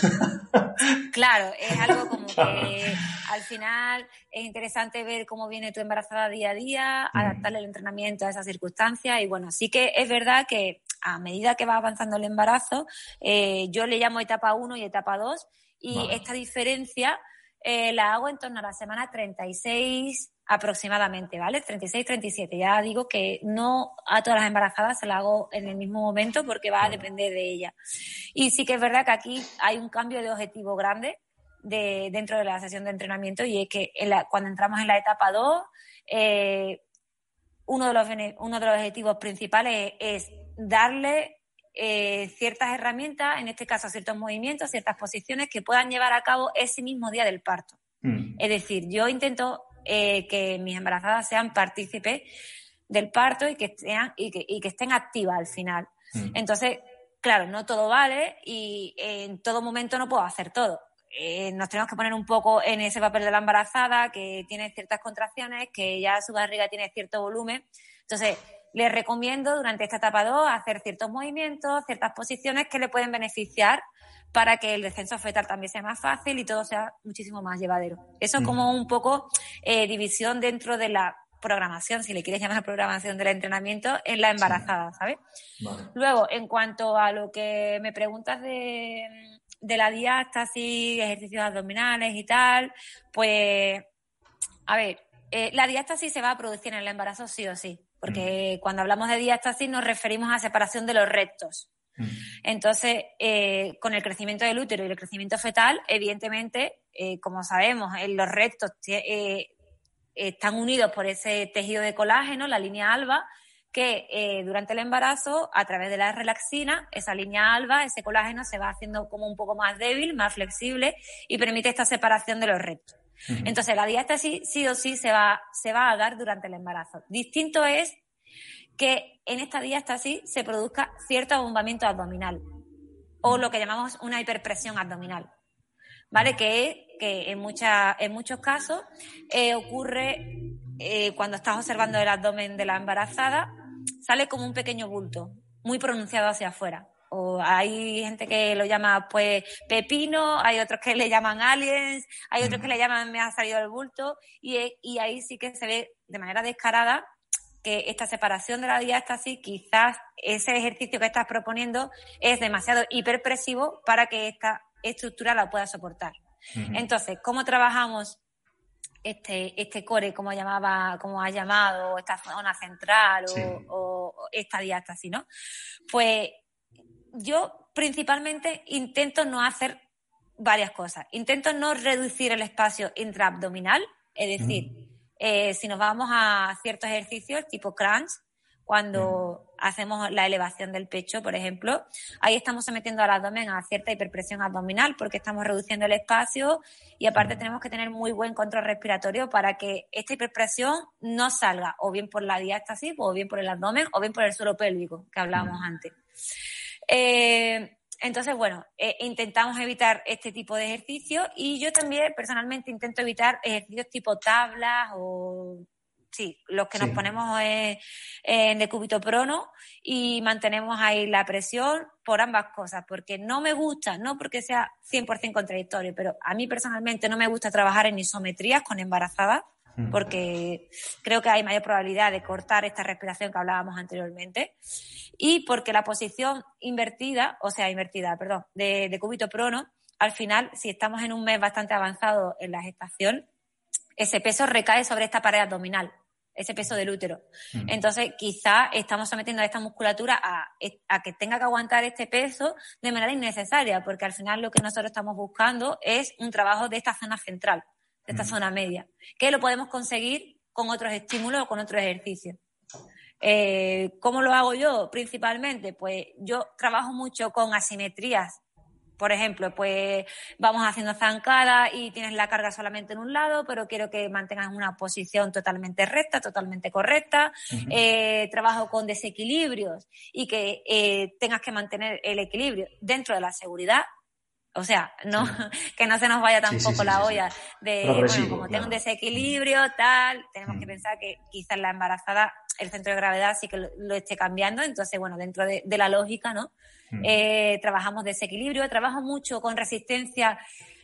claro, es algo como que al final es interesante ver cómo viene tu embarazada día a día, mm. adaptarle el entrenamiento a esas circunstancias y bueno, sí que es verdad que a medida que va avanzando el embarazo, eh, yo le llamo etapa 1 y etapa 2 y esta diferencia eh, la hago en torno a la semana 36 aproximadamente, ¿vale? 36, 37. Ya digo que no a todas las embarazadas se la hago en el mismo momento porque va a depender de ella. Y sí que es verdad que aquí hay un cambio de objetivo grande de, dentro de la sesión de entrenamiento y es que cuando entramos en la etapa 2, eh, uno, de los, uno de los objetivos principales es darle eh, ciertas herramientas, en este caso ciertos movimientos, ciertas posiciones que puedan llevar a cabo ese mismo día del parto. Mm. Es decir, yo intento eh, que mis embarazadas sean partícipes del parto y que, sean, y que, y que estén activas al final. Mm. Entonces, claro, no todo vale y en todo momento no puedo hacer todo. Eh, nos tenemos que poner un poco en ese papel de la embarazada que tiene ciertas contracciones, que ya su barriga tiene cierto volumen. Entonces, les recomiendo durante esta etapa 2 hacer ciertos movimientos, ciertas posiciones que le pueden beneficiar para que el descenso fetal también sea más fácil y todo sea muchísimo más llevadero. Eso es como un poco eh, división dentro de la programación, si le quieres llamar programación del entrenamiento, en la embarazada, ¿sabes? Luego, en cuanto a lo que me preguntas de, de la diástasis, ejercicios abdominales y tal, pues, a ver, eh, la diástasis se va a producir en el embarazo sí o sí, porque cuando hablamos de diástasis nos referimos a separación de los rectos. Entonces, eh, con el crecimiento del útero y el crecimiento fetal, evidentemente, eh, como sabemos, en los rectos eh, están unidos por ese tejido de colágeno, la línea alba, que durante el embarazo, a través de la relaxina, esa línea alba, ese colágeno se va haciendo como un poco más débil, más flexible y permite esta separación de los rectos. Entonces, la diástasis sí o sí se va, se va a dar durante el embarazo. Distinto es que en esta diástasis se produzca cierto abombamiento abdominal o lo que llamamos una hiperpresión abdominal, ¿vale? Que, que en, en muchos casos eh, ocurre eh, cuando estás observando el abdomen de la embarazada, sale como un pequeño bulto, muy pronunciado hacia afuera. O hay gente que lo llama pues pepino, hay otros que le llaman aliens, hay otros que le llaman me ha salido el bulto y, y ahí sí que se ve de manera descarada que esta separación de la diástasis, quizás ese ejercicio que estás proponiendo es demasiado hiperpresivo para que esta estructura la pueda soportar. Entonces, ¿cómo trabajamos este, este core, como llamaba, como ha llamado, esta zona central o, esta diástasis, ¿no? Pues yo principalmente intento no hacer varias cosas. Intento no reducir el espacio intraabdominal, es decir, eh, si nos vamos a ciertos ejercicios tipo crunch, cuando hacemos la elevación del pecho, por ejemplo, ahí estamos sometiendo al abdomen a cierta hiperpresión abdominal porque estamos reduciendo el espacio y aparte tenemos que tener muy buen control respiratorio para que esta hiperpresión no salga o bien por la diástasis o bien por el abdomen o bien por el suelo pélvico que hablábamos antes. Eh, entonces, bueno, eh, intentamos evitar este tipo de ejercicios y yo también personalmente intento evitar ejercicios tipo tablas o, sí, los que nos ponemos en, en decúbito prono y mantenemos ahí la presión por ambas cosas, porque no me gusta, no porque sea 100% contradictorio, pero a mí personalmente no me gusta trabajar en isometrías con embarazadas porque creo que hay mayor probabilidad de cortar esta respiración que hablábamos anteriormente. Y porque la posición invertida, o sea, invertida, perdón, de, de cúbito prono, al final, si estamos en un mes bastante avanzado en la gestación, ese peso recae sobre esta pared abdominal, ese peso del útero. Entonces, quizá estamos sometiendo a esta musculatura a, a, que tenga que aguantar este peso de manera innecesaria, porque al final lo que nosotros estamos buscando es un trabajo de esta zona central de esta zona media, que lo podemos conseguir con otros estímulos o con otros ejercicios. Eh, ¿Cómo lo hago yo? Principalmente, pues yo trabajo mucho con asimetrías. Por ejemplo, pues vamos haciendo zancadas y tienes la carga solamente en un lado, pero quiero que mantengas una posición totalmente recta, totalmente correcta. Eh, trabajo con desequilibrios y que eh, tengas que mantener el equilibrio dentro de la seguridad o sea, no, que no se nos vaya tampoco la olla de, bueno, como tengo un desequilibrio, tal, tenemos que mm. pensar que quizás la embarazada, el centro de gravedad sí que lo, esté cambiando, entonces, bueno, dentro de, la lógica, ¿no? Mm. Eh, trabajamos desequilibrio, trabajo mucho con resistencia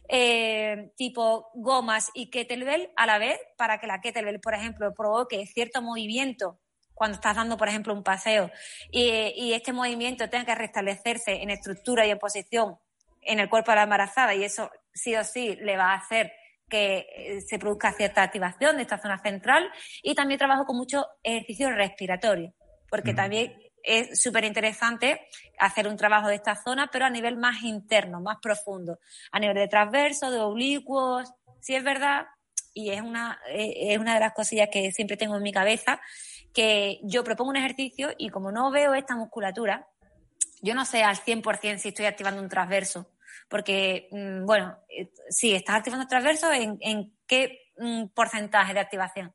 eh, tipo gomas y kettlebell a la vez, para que la kettlebell, por ejemplo, provoque cierto movimiento cuando estás dando, por ejemplo, un paseo y, y este movimiento tenga que restablecerse en estructura y en posición en el cuerpo de la embarazada y eso sí o sí le va a hacer que eh, se produzca cierta activación de esta zona central y también trabajo con mucho ejercicio respiratorio, porque también es súper interesante hacer un trabajo de esta zona, pero a nivel más interno, más profundo, a nivel de transverso, de oblicuos, si es verdad, y es una, eh, es una de las cosillas que siempre tengo en mi cabeza, que yo propongo un ejercicio y como no veo esta musculatura, yo no sé al 100% si estoy activando un transverso porque, mm, bueno, eh, sí, estás activando transverso, ¿en, en qué mm, porcentaje de activación?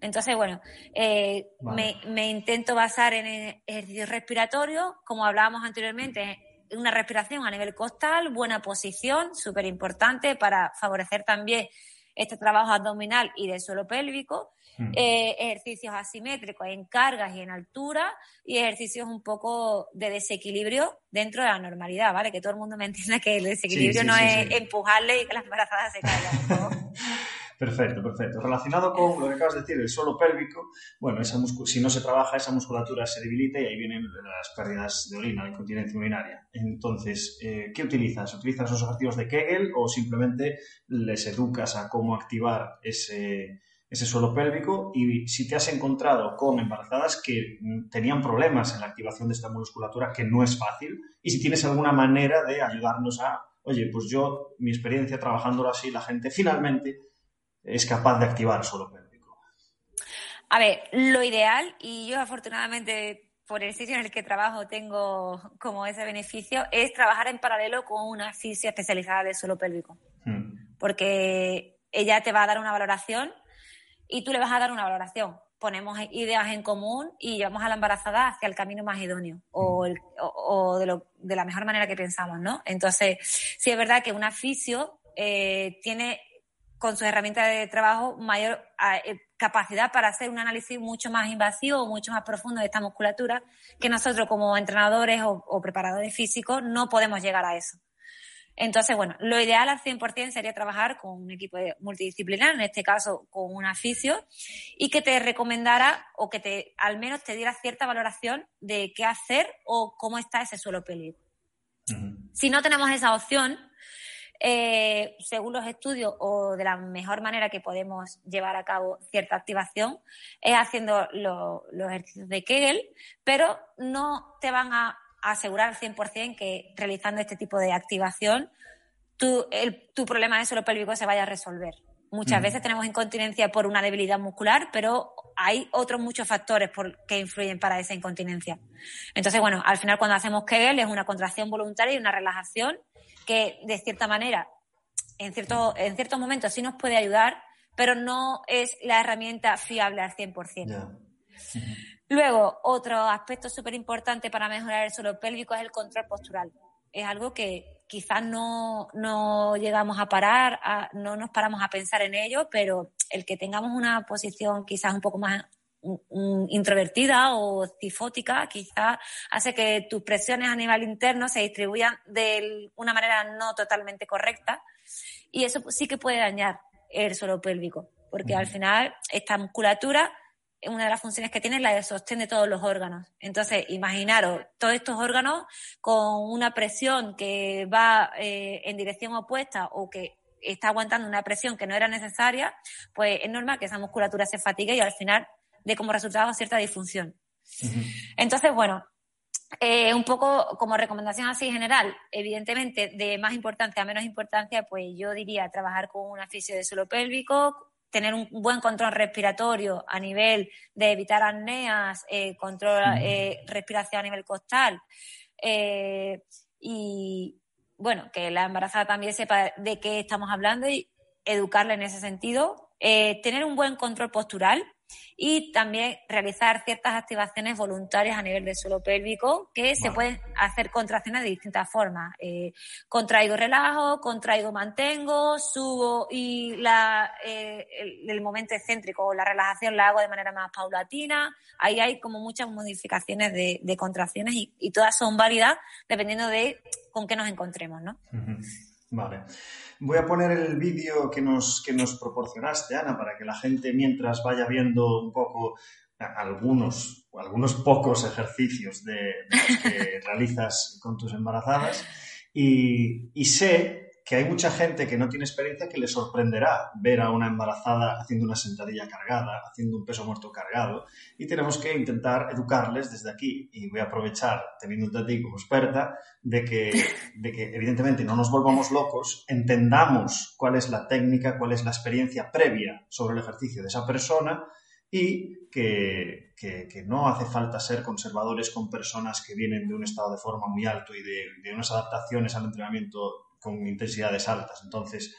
Entonces, bueno, eh, me, intento basar en ejercicios respiratorios, como hablábamos anteriormente, una respiración a nivel costal, buena posición, súper importante para favorecer también este trabajo abdominal y del suelo pélvico, mm. eh, ejercicios asimétricos en cargas y en altura y ejercicios un poco de desequilibrio dentro de la normalidad, ¿vale? Que todo el mundo me entienda que el desequilibrio no es empujarle y que las embarazadas se caigan. Perfecto, perfecto. Relacionado con lo que acabas de decir, el suelo pélvico, bueno, esa si no se trabaja, esa musculatura se debilita y ahí vienen las pérdidas de orina, la incontinencia urinaria. Entonces, eh, ¿qué utilizas? ¿Utilizas los ejercicios de Kegel o simplemente les educas a cómo activar ese, ese suelo pélvico? Y si te has encontrado con embarazadas que tenían problemas en la activación de esta musculatura, que no es fácil, y si tienes alguna manera de ayudarnos a, oye, pues yo, mi experiencia trabajándolo así, la gente finalmente es capaz de activar el suelo pélvico? A ver, lo ideal, y yo afortunadamente por el sitio en el que trabajo tengo como ese beneficio, es trabajar en paralelo con una fisia especializada de suelo pélvico. Hmm. Porque ella te va a dar una valoración y tú le vas a dar una valoración. Ponemos ideas en común y llevamos a la embarazada hacia el camino más idóneo o, de, la mejor manera que pensamos, ¿no? Entonces, sí es verdad que un aficio eh, tiene con sus herramientas de trabajo mayor eh, capacidad para hacer un análisis mucho más invasivo, mucho más profundo de esta musculatura, que nosotros como entrenadores o preparadores físicos no podemos llegar a eso. Entonces, bueno, lo ideal al 100% sería trabajar con un equipo multidisciplinar, en este caso con un aficio, y que te recomendara o que te al menos te diera cierta valoración de qué hacer o cómo está ese suelo pélvico. Si no tenemos esa opción, eh, según los estudios o de la mejor manera que podemos llevar a cabo cierta activación es haciendo los ejercicios de Kegel, pero no te van a asegurar al 100% que realizando este tipo de activación tu, tu problema de suelo pélvico se vaya a resolver. Muchas veces tenemos incontinencia por una debilidad muscular, pero hay otros muchos factores por, que influyen para esa incontinencia. Entonces, bueno, al final cuando hacemos Kegel es una contracción voluntaria y una relajación que, de cierta manera, en, cierto, en ciertos momentos sí nos puede ayudar, pero no es la herramienta fiable al 100%. Luego, otro aspecto súper importante para mejorar el suelo pélvico es el control postural. Es algo que quizás no, llegamos a parar, no nos paramos a pensar en ello, pero el que tengamos una posición quizás un poco más introvertida o cifótica, quizás hace que tus presiones a nivel interno se distribuyan de una manera no totalmente correcta y eso sí que puede dañar el suelo pélvico, porque al final esta musculatura una de las funciones que tiene es la de sostén de todos los órganos. Entonces, imaginaros todos estos órganos con una presión que va eh, en dirección opuesta o que está aguantando una presión que no era necesaria, pues es normal que esa musculatura se fatigue y al final dé como resultado cierta disfunción. Entonces, bueno, eh, un poco como recomendación así general, evidentemente de más importancia a menos importancia, pues yo diría trabajar con un aficio de suelo pélvico, tener un buen control respiratorio a nivel de evitar apneas, eh, control eh, respiración a nivel costal eh, y bueno, que la embarazada también sepa de qué estamos hablando y educarla en ese sentido, tener un buen control postural, y también realizar ciertas activaciones voluntarias a nivel del suelo pélvico que se pueden hacer contracciones de distintas formas. Eh, contraigo, relajo, contraigo, mantengo, subo y la, eh, el, momento excéntrico o la relajación la hago de manera más paulatina. Ahí hay como muchas modificaciones de, contracciones y, todas son válidas dependiendo de con qué nos encontremos, ¿no? Vale. Voy a poner el vídeo que nos, que nos proporcionaste, Ana, para que la gente, mientras vaya viendo un poco algunos, algunos pocos ejercicios de, que realizas con tus embarazadas. Y, y sé que hay mucha gente que no tiene experiencia que le sorprenderá ver a una embarazada haciendo una sentadilla cargada, haciendo un peso muerto cargado, y tenemos que intentar educarles desde aquí. Y voy a aprovechar, teniéndote a ti como experta, de que, de que evidentemente no nos volvamos locos, entendamos cuál es la técnica, cuál es la experiencia previa sobre el ejercicio de esa persona y que, que, no hace falta ser conservadores con personas que vienen de un estado de forma muy alto y de, de unas adaptaciones al entrenamiento con intensidades altas. Entonces,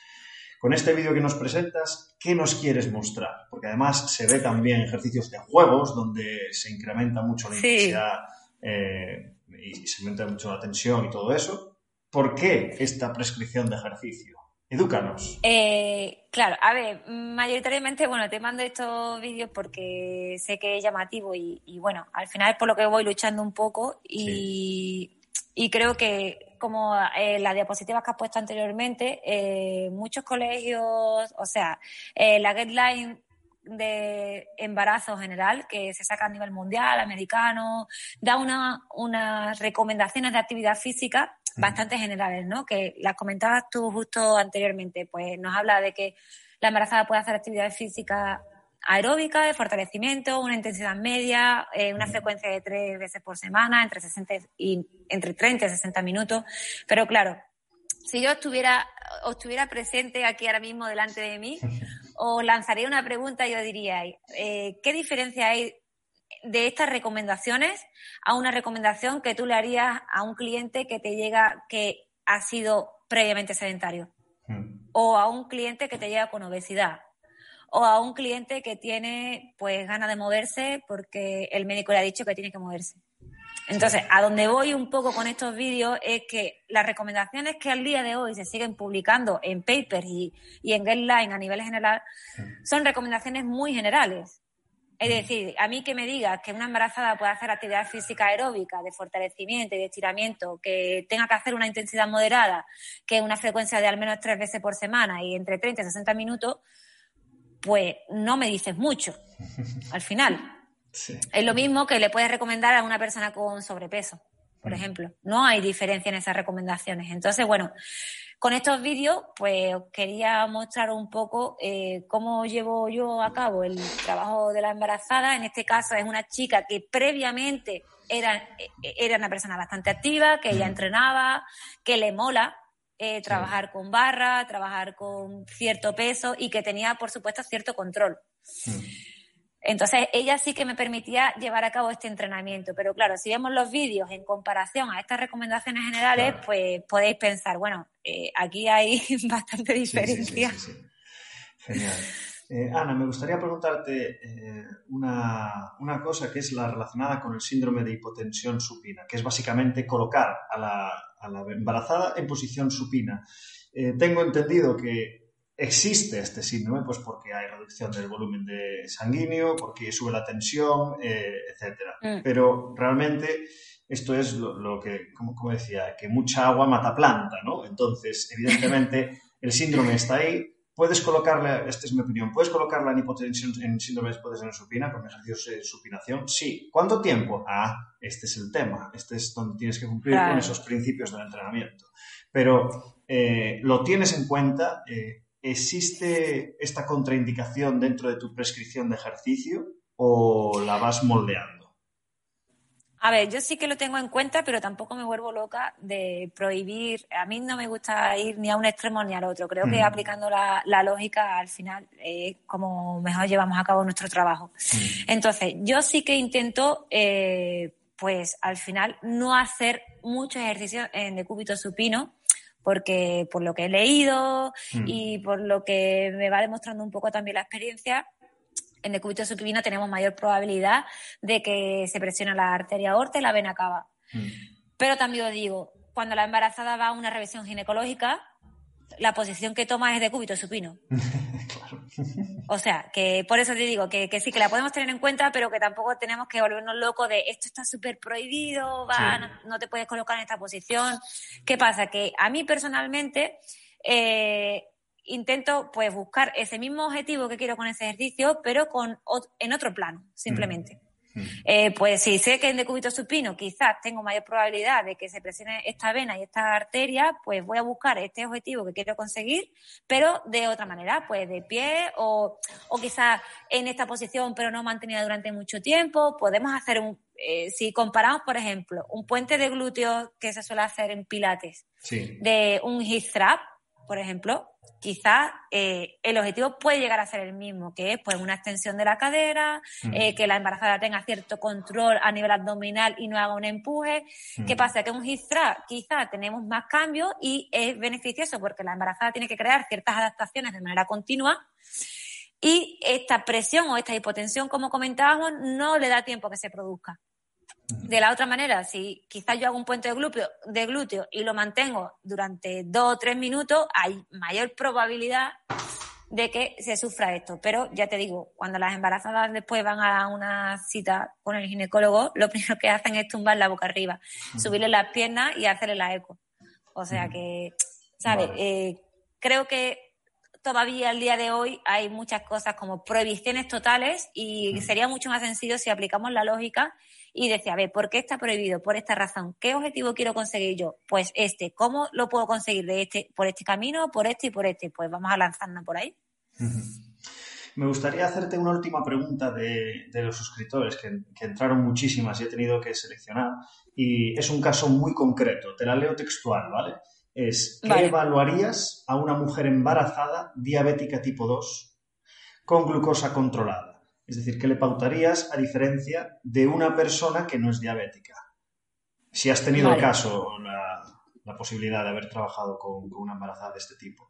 con este vídeo que nos presentas, ¿qué nos quieres mostrar? Porque además se ve también ejercicios de juegos donde se incrementa mucho la intensidad eh, y se aumenta mucho la tensión y todo eso. ¿Por qué esta prescripción de ejercicio? Edúcanos. Eh, claro, a ver, mayoritariamente, bueno, te mando estos vídeos porque sé que es llamativo y, bueno, al final es por lo que voy luchando un poco y, y creo que como eh, las diapositivas que has puesto anteriormente, eh, muchos colegios, o sea, eh, la guideline de embarazo general que se saca a nivel mundial, americano, da una, unas recomendaciones de actividad física bastante generales, ¿no? Que las comentabas tú justo anteriormente, pues nos habla de que la embarazada puede hacer actividad física aeróbica, de fortalecimiento, una intensidad media, eh, una frecuencia de tres veces por semana, entre, 60 y, entre 30 y 60 minutos. Pero claro, si yo estuviera, estuviera presente aquí ahora mismo delante de mí, os lanzaría una pregunta y yo diría, eh, ¿qué diferencia hay de estas recomendaciones a una recomendación que tú le harías a un cliente que te llega que ha sido previamente sedentario? Hmm. o a un cliente que te llega con obesidad o a un cliente que tiene pues ganas de moverse porque el médico le ha dicho que tiene que moverse. Entonces, a donde voy un poco con estos vídeos es que las recomendaciones que al día de hoy se siguen publicando en papers y, y en guidelines a nivel general son recomendaciones muy generales. Es decir, a mí que me digas que una embarazada puede hacer actividad física aeróbica, de fortalecimiento y de estiramiento, que tenga que hacer una intensidad moderada, que una frecuencia de al menos tres veces por semana y entre 30 y 60 minutos, pues no me dices mucho al final. Es lo mismo que le puedes recomendar a una persona con sobrepeso, por mm. ejemplo. No hay diferencia en esas recomendaciones. Entonces, bueno, con estos vídeos, pues quería mostrar un poco eh, cómo llevo yo a cabo el trabajo de la embarazada. En este caso es una chica que previamente era, era una persona bastante activa, que ella mm. entrenaba, que le mola eh, trabajar con barra, trabajar con cierto peso y que tenía, por supuesto, cierto control. Entonces, ella sí que me permitía llevar a cabo este entrenamiento. Pero claro, si vemos los vídeos en comparación a estas recomendaciones generales, pues podéis pensar, bueno, eh, aquí hay bastante diferencia. Genial. Eh, Ana, me gustaría preguntarte eh, una, una, cosa que es la relacionada con el síndrome de hipotensión supina, que es básicamente colocar a la, a la embarazada en posición supina. tengo entendido que existe este síndrome pues porque hay reducción del volumen de sanguíneo, porque sube la tensión, eh, etcétera. Mm. Pero realmente esto es lo, que, como, decía, que mucha agua mata planta, ¿no? Entonces, evidentemente, el síndrome está ahí. Puedes colocarle, esta es mi opinión, puedes colocarla en hipotensión, en síndrome de hipotensión supina con ejercicios de supinación. Sí. ¿Cuánto tiempo? Ah, este es el tema. Este es donde tienes que cumplir con esos principios del entrenamiento. Pero eh, lo tienes en cuenta. Eh, ¿existe esta contraindicación dentro de tu prescripción de ejercicio o la vas moldeando? A ver, yo sí que lo tengo en cuenta, pero tampoco me vuelvo loca de prohibir. A mí no me gusta ir ni a un extremo ni al otro. Creo que mm. aplicando la, lógica al final es como mejor llevamos a cabo nuestro trabajo. Mm. Entonces, yo sí que intento, eh, pues al final, no hacer muchos ejercicios en decúbito supino porque por lo que he leído mm. y por lo que me va demostrando un poco también la experiencia, en decúbito supino tenemos mayor probabilidad de que se presione la arteria aorta y la vena cava. Mm. Pero también os digo, cuando la embarazada va a una revisión ginecológica, la posición que toma es de cúbito supino. O sea, que por eso te digo que, sí, que la podemos tener en cuenta, pero que tampoco tenemos que volvernos locos de esto está súper prohibido, va, no, te puedes colocar en esta posición. ¿Qué pasa? Que a mí personalmente eh, intento pues buscar ese mismo objetivo que quiero con ese ejercicio, pero con, en otro plano, simplemente. Eh, pues si sé que en decúbito supino quizás tengo mayor probabilidad de que se presione esta vena y esta arteria, pues voy a buscar este objetivo que quiero conseguir, pero de otra manera, pues de pie o, o quizás en esta posición pero no mantenida durante mucho tiempo. Podemos hacer un, eh, si comparamos, por ejemplo, un puente de glúteos que se suele hacer en pilates, de un hip thrust, por ejemplo, quizás eh, el objetivo puede llegar a ser el mismo, que es pues una extensión de la cadera, eh, que la embarazada tenga cierto control a nivel abdominal y no haga un empuje. ¿Qué pasa? Que un hip quizás tenemos más cambios y es beneficioso porque la embarazada tiene que crear ciertas adaptaciones de manera continua y esta presión o esta hipotensión, como comentábamos, no le da tiempo que se produzca. De la otra manera, si quizás yo hago un puente de glúteo, de glúteo y lo mantengo durante dos o tres minutos, hay mayor probabilidad de que se sufra esto. Pero ya te digo, cuando las embarazadas después van a una cita con el ginecólogo, lo primero que hacen es tumbar la boca arriba, subirle las piernas y hacerle la eco. O sea que, ¿sabes? Eh, creo que todavía al día de hoy hay muchas cosas como prohibiciones totales y sería mucho más sencillo si aplicamos la lógica y decía, a ver, ¿por qué está prohibido? Por esta razón. ¿Qué objetivo quiero conseguir yo? Pues este. ¿Cómo lo puedo conseguir de este, por este camino, por este y por este? Pues vamos a lanzarnos por ahí. Me gustaría hacerte una última pregunta de, los suscriptores, que, entraron muchísimas y he tenido que seleccionar. Y es un caso muy concreto, te la leo textual, ¿vale? Es, ¿qué evaluarías a una mujer embarazada diabética tipo 2 con glucosa controlada? Es decir, ¿qué le pautarías a diferencia de una persona que no es diabética? Si has tenido el caso, la, la posibilidad de haber trabajado con, una embarazada de este tipo.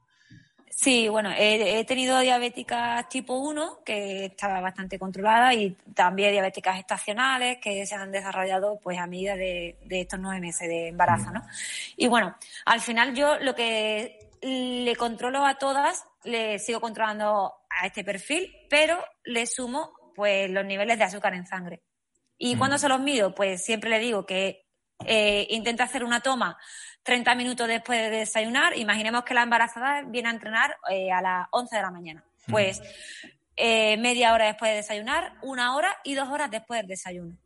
Sí, bueno, he, tenido diabéticas tipo 1 que estaba bastante controlada y también diabéticas estacionales que se han desarrollado pues a medida de, estos nueve meses de embarazo, ¿no? Y bueno, al final yo lo que le controlo a todas, le sigo controlando a este perfil, pero le sumo pues los niveles de azúcar en sangre. ¿Y cuando se los mido? Pues siempre le digo que eh, intenta hacer una toma 30 minutos después de desayunar. Imaginemos que la embarazada viene a entrenar eh, a las 11 de la mañana. Pues eh, media hora después de desayunar, una hora y dos horas después del desayuno.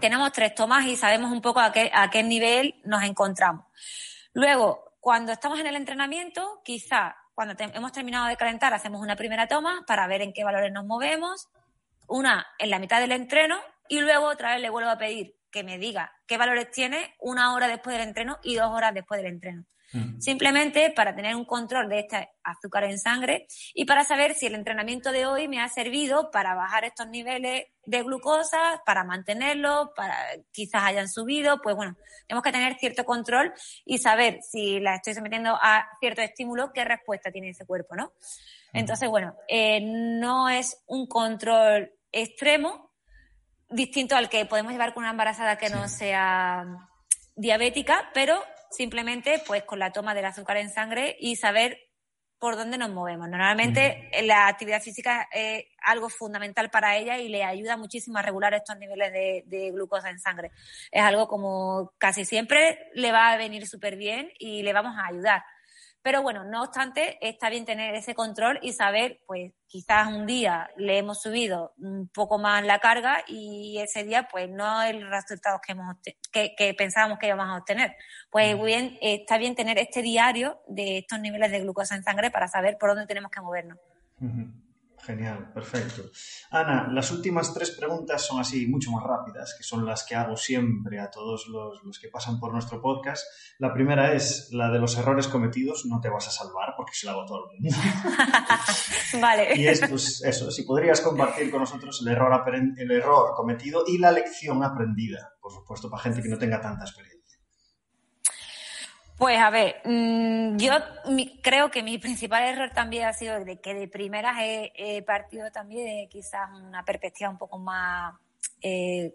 Tenemos tres tomas y sabemos un poco a qué, a qué nivel nos encontramos. Luego, cuando estamos en el entrenamiento, quizá cuando hemos terminado de calentar, hacemos una primera toma para ver en qué valores nos movemos, una en la mitad del entreno y luego otra vez le vuelvo a pedir que me diga qué valores tiene una hora después del entreno y dos horas después del entreno. Mm. Simplemente para tener un control de este azúcar en sangre y para saber si el entrenamiento de hoy me ha servido para bajar estos niveles de glucosa, para mantenerlos, para quizás hayan subido, pues bueno, tenemos que tener cierto control y saber si la estoy sometiendo a cierto estímulo, qué respuesta tiene ese cuerpo, ¿no? Entonces, bueno, eh, no es un control extremo, distinto al que podemos llevar con una embarazada que no sea diabética, pero simplemente pues con la toma del azúcar en sangre y saber por dónde nos movemos. Normalmente la actividad física es algo fundamental para ella y le ayuda muchísimo a regular estos niveles de, de glucosa en sangre. Es algo como casi siempre le va a venir súper bien y le vamos a ayudar. Pero bueno, no obstante, está bien tener ese control y saber, pues quizás un día le hemos subido un poco más la carga y ese día, pues no el resultado que, hemos, que, que pensábamos que íbamos a obtener. Pues bien, está bien tener este diario de estos niveles de glucosa en sangre para saber por dónde tenemos que movernos. Genial, perfecto. Ana, las últimas tres preguntas son así mucho más rápidas, que son las que hago siempre a todos los, que pasan por nuestro podcast. La primera es la de los errores cometidos, no te vas a salvar porque se la hago todo el mundo. vale. Y es pues, eso, si podrías compartir con nosotros el error, el error cometido y la lección aprendida, por supuesto, para gente que no tenga tanta experiencia. Pues a ver, mm, yo creo que mi principal error también ha sido de que de primeras he, partido también de quizás una perspectiva un poco más, eh,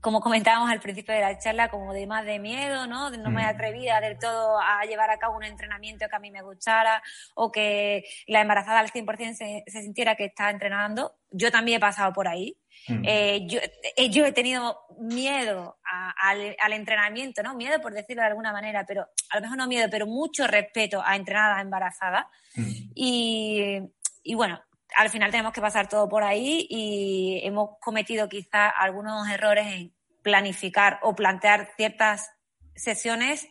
como comentábamos al principio de la charla, como de más de miedo, ¿no? No me mm. atrevía del todo a llevar a cabo un entrenamiento que a mí me gustara o que la embarazada al 100% se, se sintiera que está entrenando. Yo también he pasado por ahí. Mm. Eh, yo, eh, yo, he tenido miedo al, entrenamiento, ¿no? Miedo por decirlo de alguna manera, pero a lo mejor no miedo, pero mucho respeto a entrenar a la embarazada. Mm. Y, y, bueno, al final tenemos que pasar todo por ahí y hemos cometido quizás algunos errores en planificar o plantear ciertas sesiones,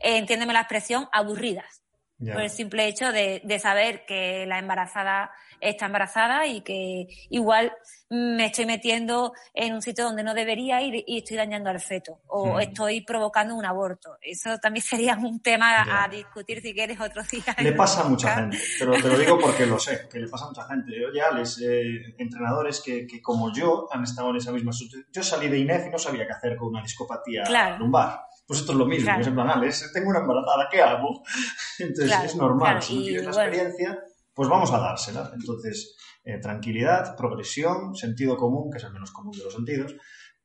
eh, entiéndeme la expresión, aburridas. Por el simple hecho de, de saber que la embarazada está embarazada y que igual me estoy metiendo en un sitio donde no debería ir y estoy dañando al feto o hmm. estoy provocando un aborto. Eso también sería un tema a discutir si quieres otro día. Le pasa a mucha gente, pero te lo digo porque lo sé, que le pasa a mucha gente. Yo ya les eh, entrenadores que, que, como yo han estado en esa misma situación. Yo salí de INEF y no sabía qué hacer con una discopatía lumbar. Pues esto es lo mismo, es en plan, tengo una embarazada, ¿qué hago? Entonces es normal, si no tienes la experiencia pues vamos a dársela. Entonces, eh, tranquilidad, progresión, sentido común, que es el menos común de los sentidos,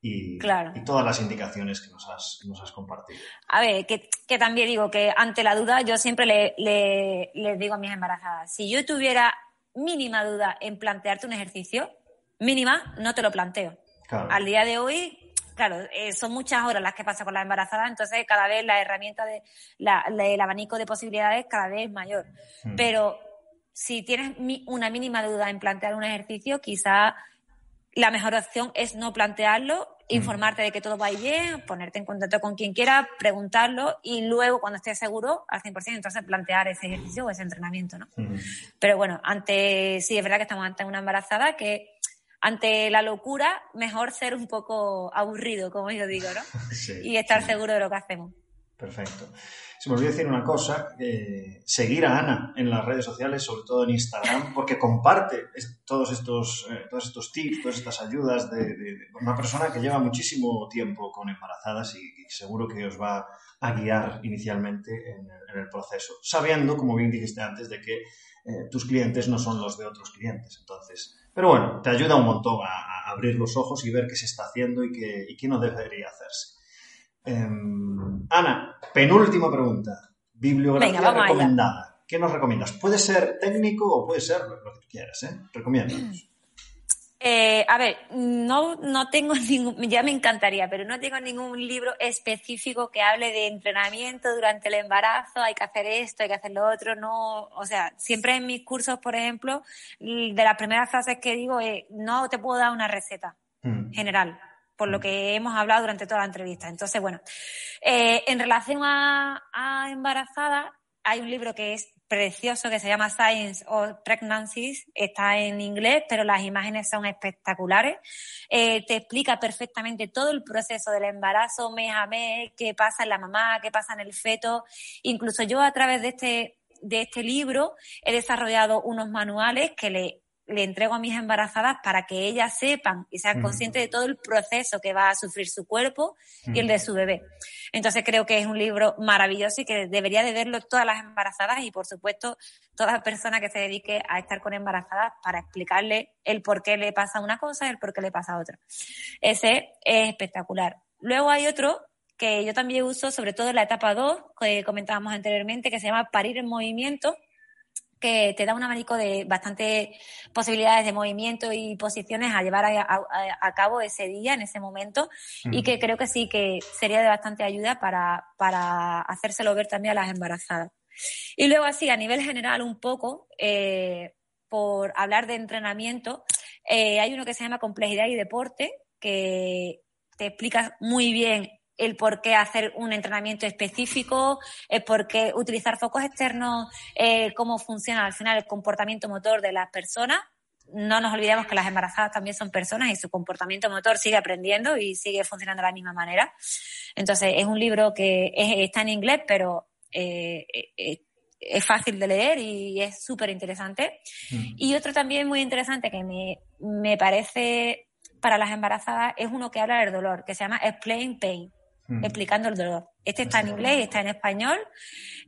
y, todas las indicaciones que nos has, compartido. A ver, que, también digo que ante la duda yo siempre le, les digo a mis embarazadas, si yo tuviera mínima duda en plantearte un ejercicio, mínima, no te lo planteo. Al día de hoy, claro, eh, son muchas horas las que pasa con la embarazada, entonces cada vez la herramienta de la, el abanico de posibilidades cada vez es mayor. Mm. Pero si tienes una mínima duda en plantear un ejercicio, quizá la mejor opción es no plantearlo, mm. informarte de que todo va bien, ponerte en contacto con quien quiera, preguntarlo y luego, cuando estés seguro, al 100%, entonces plantear ese ejercicio o ese entrenamiento, ¿no? Mm. Pero bueno, ante, sí, es verdad que estamos ante una embarazada que ante la locura, mejor ser un poco aburrido, como yo digo, ¿no? y estar seguro de lo que hacemos. Perfecto. Se me olvidó decir una cosa, seguir a Ana en las redes sociales, sobre todo en Instagram, porque comparte todos estos, eh, todos estos tips, todas estas ayudas de, una persona que lleva muchísimo tiempo con embarazadas y, seguro que os va a guiar inicialmente en el, proceso, sabiendo, como bien dijiste antes, de que eh, tus clientes no son los de otros clientes. Entonces, pero bueno, te ayuda un montón a, abrir los ojos y ver qué se está haciendo y qué no debería hacerse. Em, Ana, penúltima pregunta. Bibliografía recomendada. ¿Qué nos recomiendas? Puede ser técnico o puede ser lo que tú quieras, ¿eh? Recomiéndanos. Eh, a ver, no, no tengo ningún, ya me encantaría, pero no tengo ningún libro específico que hable de entrenamiento durante el embarazo, hay que hacer esto, hay que hacer lo otro, no, o sea, siempre en mis cursos, por ejemplo, de las primeras frases que digo es, no te puedo dar una receta mm. general, por lo mm. que hemos hablado durante toda la entrevista. Entonces, bueno, eh, en relación a, a embarazada, hay un libro que es precioso que se llama Science of Pregnancies. Está en inglés, pero las imágenes son espectaculares. Eh, te explica perfectamente todo el proceso del embarazo, mes a mes, qué pasa en la mamá, qué pasa en el feto. Incluso yo a través de este, de este libro he desarrollado unos manuales que le le entrego a mis embarazadas para que ellas sepan y sean conscientes de todo el proceso que va a sufrir su cuerpo y el de su bebé. Entonces creo que es un libro maravilloso y que debería de verlo todas las embarazadas y por supuesto toda persona que se dedique a estar con embarazadas para explicarle el por qué le pasa una cosa y el por qué le pasa otra. Ese es espectacular. Luego hay otro que yo también uso, sobre todo en la etapa 2, que comentábamos anteriormente, que se llama Parir en Movimiento, que te da un abanico de bastantes posibilidades de movimiento y posiciones a llevar a, cabo ese día, en ese momento, y que creo que sí que sería de bastante ayuda para, para hacérselo ver también a las embarazadas. Y luego así, a nivel general, un poco, eh, por hablar de entrenamiento, eh, hay uno que se llama Complejidad y Deporte, que te explica muy bien el por qué hacer un entrenamiento específico, el por qué utilizar focos externos, eh, cómo funciona al final el comportamiento motor de las personas. No nos olvidemos que las embarazadas también son personas y su comportamiento motor sigue aprendiendo y sigue funcionando de la misma manera. Entonces, es un libro que está en inglés, pero eh, eh, es fácil de leer y es súper interesante. Mm. Y otro también muy interesante que me, me parece para las embarazadas es uno que habla del dolor, que se llama Explain Pain. Mm. explicando el dolor. Este está en inglés y está en español.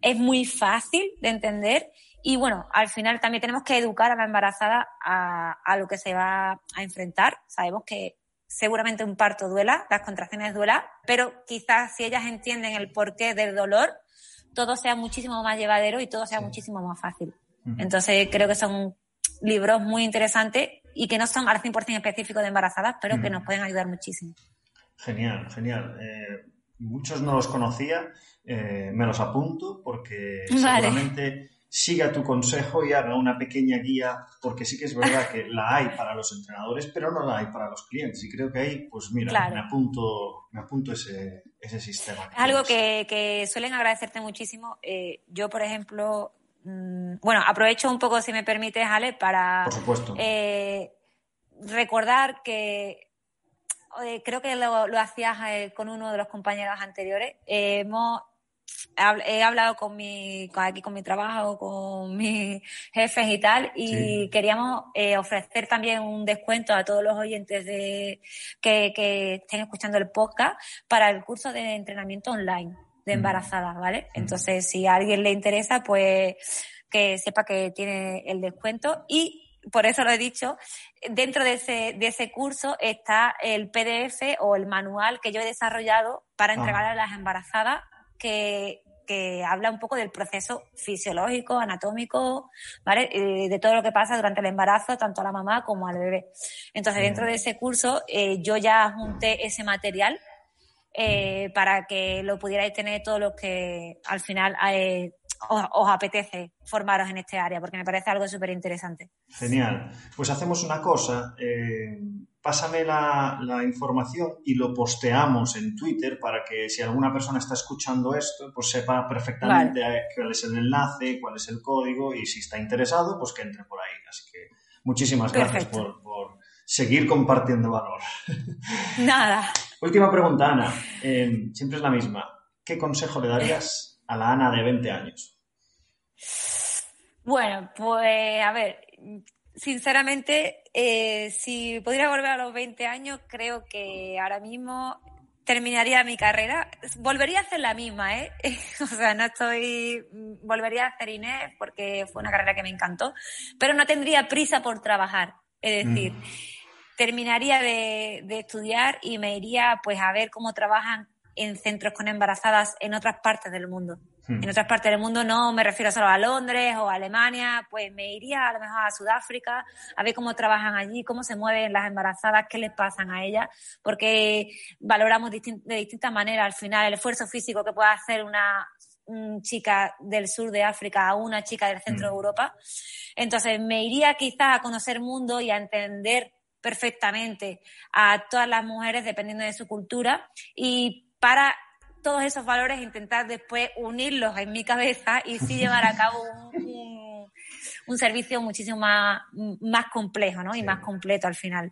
Es muy fácil de entender y bueno, al final también tenemos que educar a la embarazada a, lo que se va a enfrentar. Sabemos que seguramente un parto duela, las contracciones duela, pero quizás si ellas entienden el porqué del dolor, todo sea muchísimo más llevadero y todo sea muchísimo más fácil. Entonces creo que son libros muy interesantes y que no son al 100% específicos de embarazadas, pero que nos pueden ayudar muchísimo. Genial, genial. Eh, muchos no los conocía, eh, me los apunto porque seguramente siga tu consejo y haga una pequeña guía, porque sí que es verdad que la hay para los entrenadores, pero no la hay para los clientes. Y creo que ahí, pues mira, me apunto, me apunto ese, ese sistema. algo que, que, suelen agradecerte muchísimo. Eh, yo, por ejemplo, mm, bueno, aprovecho un poco, si me permites, Ale, para eh, recordar que eh, creo que lo, lo hacías eh, con uno de los compañeros anteriores. Eh, hemos, he hablado con mi, aquí con mi trabajo, con mis jefes y tal, y queríamos ofrecer también un descuento a todos los oyentes de, que, que estén escuchando el podcast para el curso de entrenamiento online de embarazadas, ¿vale? Entonces, si a alguien le interesa, pues que sepa que tiene el descuento y por eso lo he dicho, dentro de ese, de ese curso está el PDF o el manual que yo he desarrollado para entregar a las embarazadas que, habla un poco del proceso fisiológico, anatómico, ¿vale? Eh, de todo lo que pasa durante el embarazo, tanto a la mamá como al bebé. Entonces, dentro de ese curso, eh, yo ya junté ese material eh, para que lo pudierais tener todos los que al final os, apetece formaros en este área, porque me parece algo súper interesante. Genial. Pues hacemos una cosa. Eh, pásame la, información y lo posteamos en Twitter para que si alguna persona está escuchando esto, pues sepa perfectamente cuál es el enlace, cuál es el código y si está interesado, pues que entre por ahí. Así que muchísimas gracias por, seguir compartiendo valor. Nada. Última pregunta, Ana. Eh, siempre es la misma. ¿qué consejo le darías a la Ana de 20 años? Bueno, pues a ver, sinceramente, eh, si pudiera volver a los 20 años, creo que ahora mismo terminaría mi carrera. Volvería a hacer la misma, ¿eh? o sea, no estoy. Volvería a hacer Inés porque fue una carrera que me encantó, pero no tendría prisa por trabajar. Es decir, terminaría de, de, estudiar y me iría pues a ver cómo trabajan en centros con embarazadas en otras partes del mundo. Hmm. En otras partes del mundo no me refiero solo a Londres o a Alemania, pues me iría a lo mejor a Sudáfrica a ver cómo trabajan allí, cómo se mueven las embarazadas, qué les pasan a ellas, porque valoramos de distintas maneras al final el esfuerzo físico que puede hacer una chica del sur de África a una chica del centro de hmm. Europa. Entonces me iría quizás a conocer mundo y a entender perfectamente a todas las mujeres dependiendo de su cultura y para todos esos valores, intentar después unirlos en mi cabeza y sí llevar a cabo un, un, servicio muchísimo más, más complejo ¿no? y más completo al final.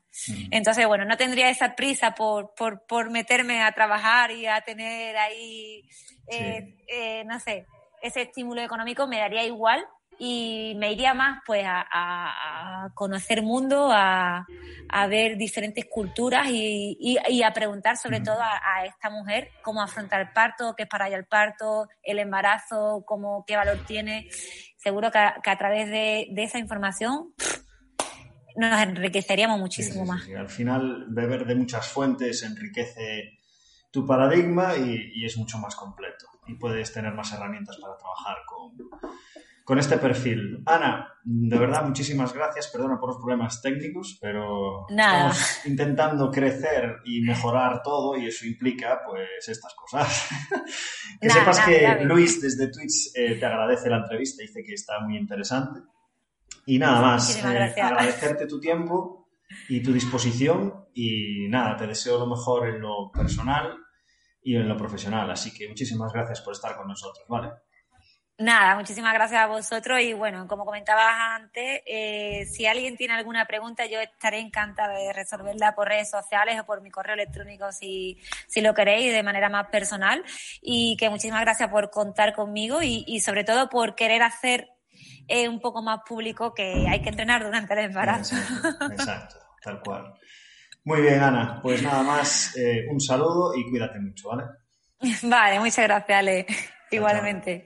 Entonces, bueno, no tendría esa prisa por, por, por, meterme a trabajar y a tener ahí, eh, eh, no sé, ese estímulo económico, me daría igual y me iría más pues a, conocer mundo, a, ver diferentes culturas y, a preguntar sobre todo a, esta mujer cómo afrontar el parto, qué es para ella el parto, el embarazo, cómo, qué valor tiene. Seguro que a, través de, esa información nos enriqueceríamos muchísimo más. Al final, beber de muchas fuentes enriquece tu paradigma y es mucho más completo y puedes tener más herramientas para trabajar con con este perfil. Ana, de verdad, muchísimas gracias. Perdona por los problemas técnicos, pero estamos intentando crecer y mejorar todo y eso implica, pues, estas cosas. que sepas que Luis desde Twitch eh, te agradece la entrevista, dice que está muy interesante. Y nada más, eh, agradecerte tu tiempo y tu disposición y nada, te deseo lo mejor en lo personal y en lo profesional. Así que muchísimas gracias por estar con nosotros, ¿vale? Nada, muchísimas gracias a vosotros y bueno, como comentabas antes, eh, si alguien tiene alguna pregunta, yo estaré encantada de resolverla por redes sociales o por mi correo electrónico si, si lo queréis de manera más personal y que muchísimas gracias por contar conmigo y, y sobre todo por querer hacer eh, un poco más público que hay que entrenar durante el embarazo. Exacto, tal cual. Muy bien, Ana, pues nada más, eh, un saludo y cuídate mucho, ¿vale? Vale, muchas gracias, Ale. Igualmente.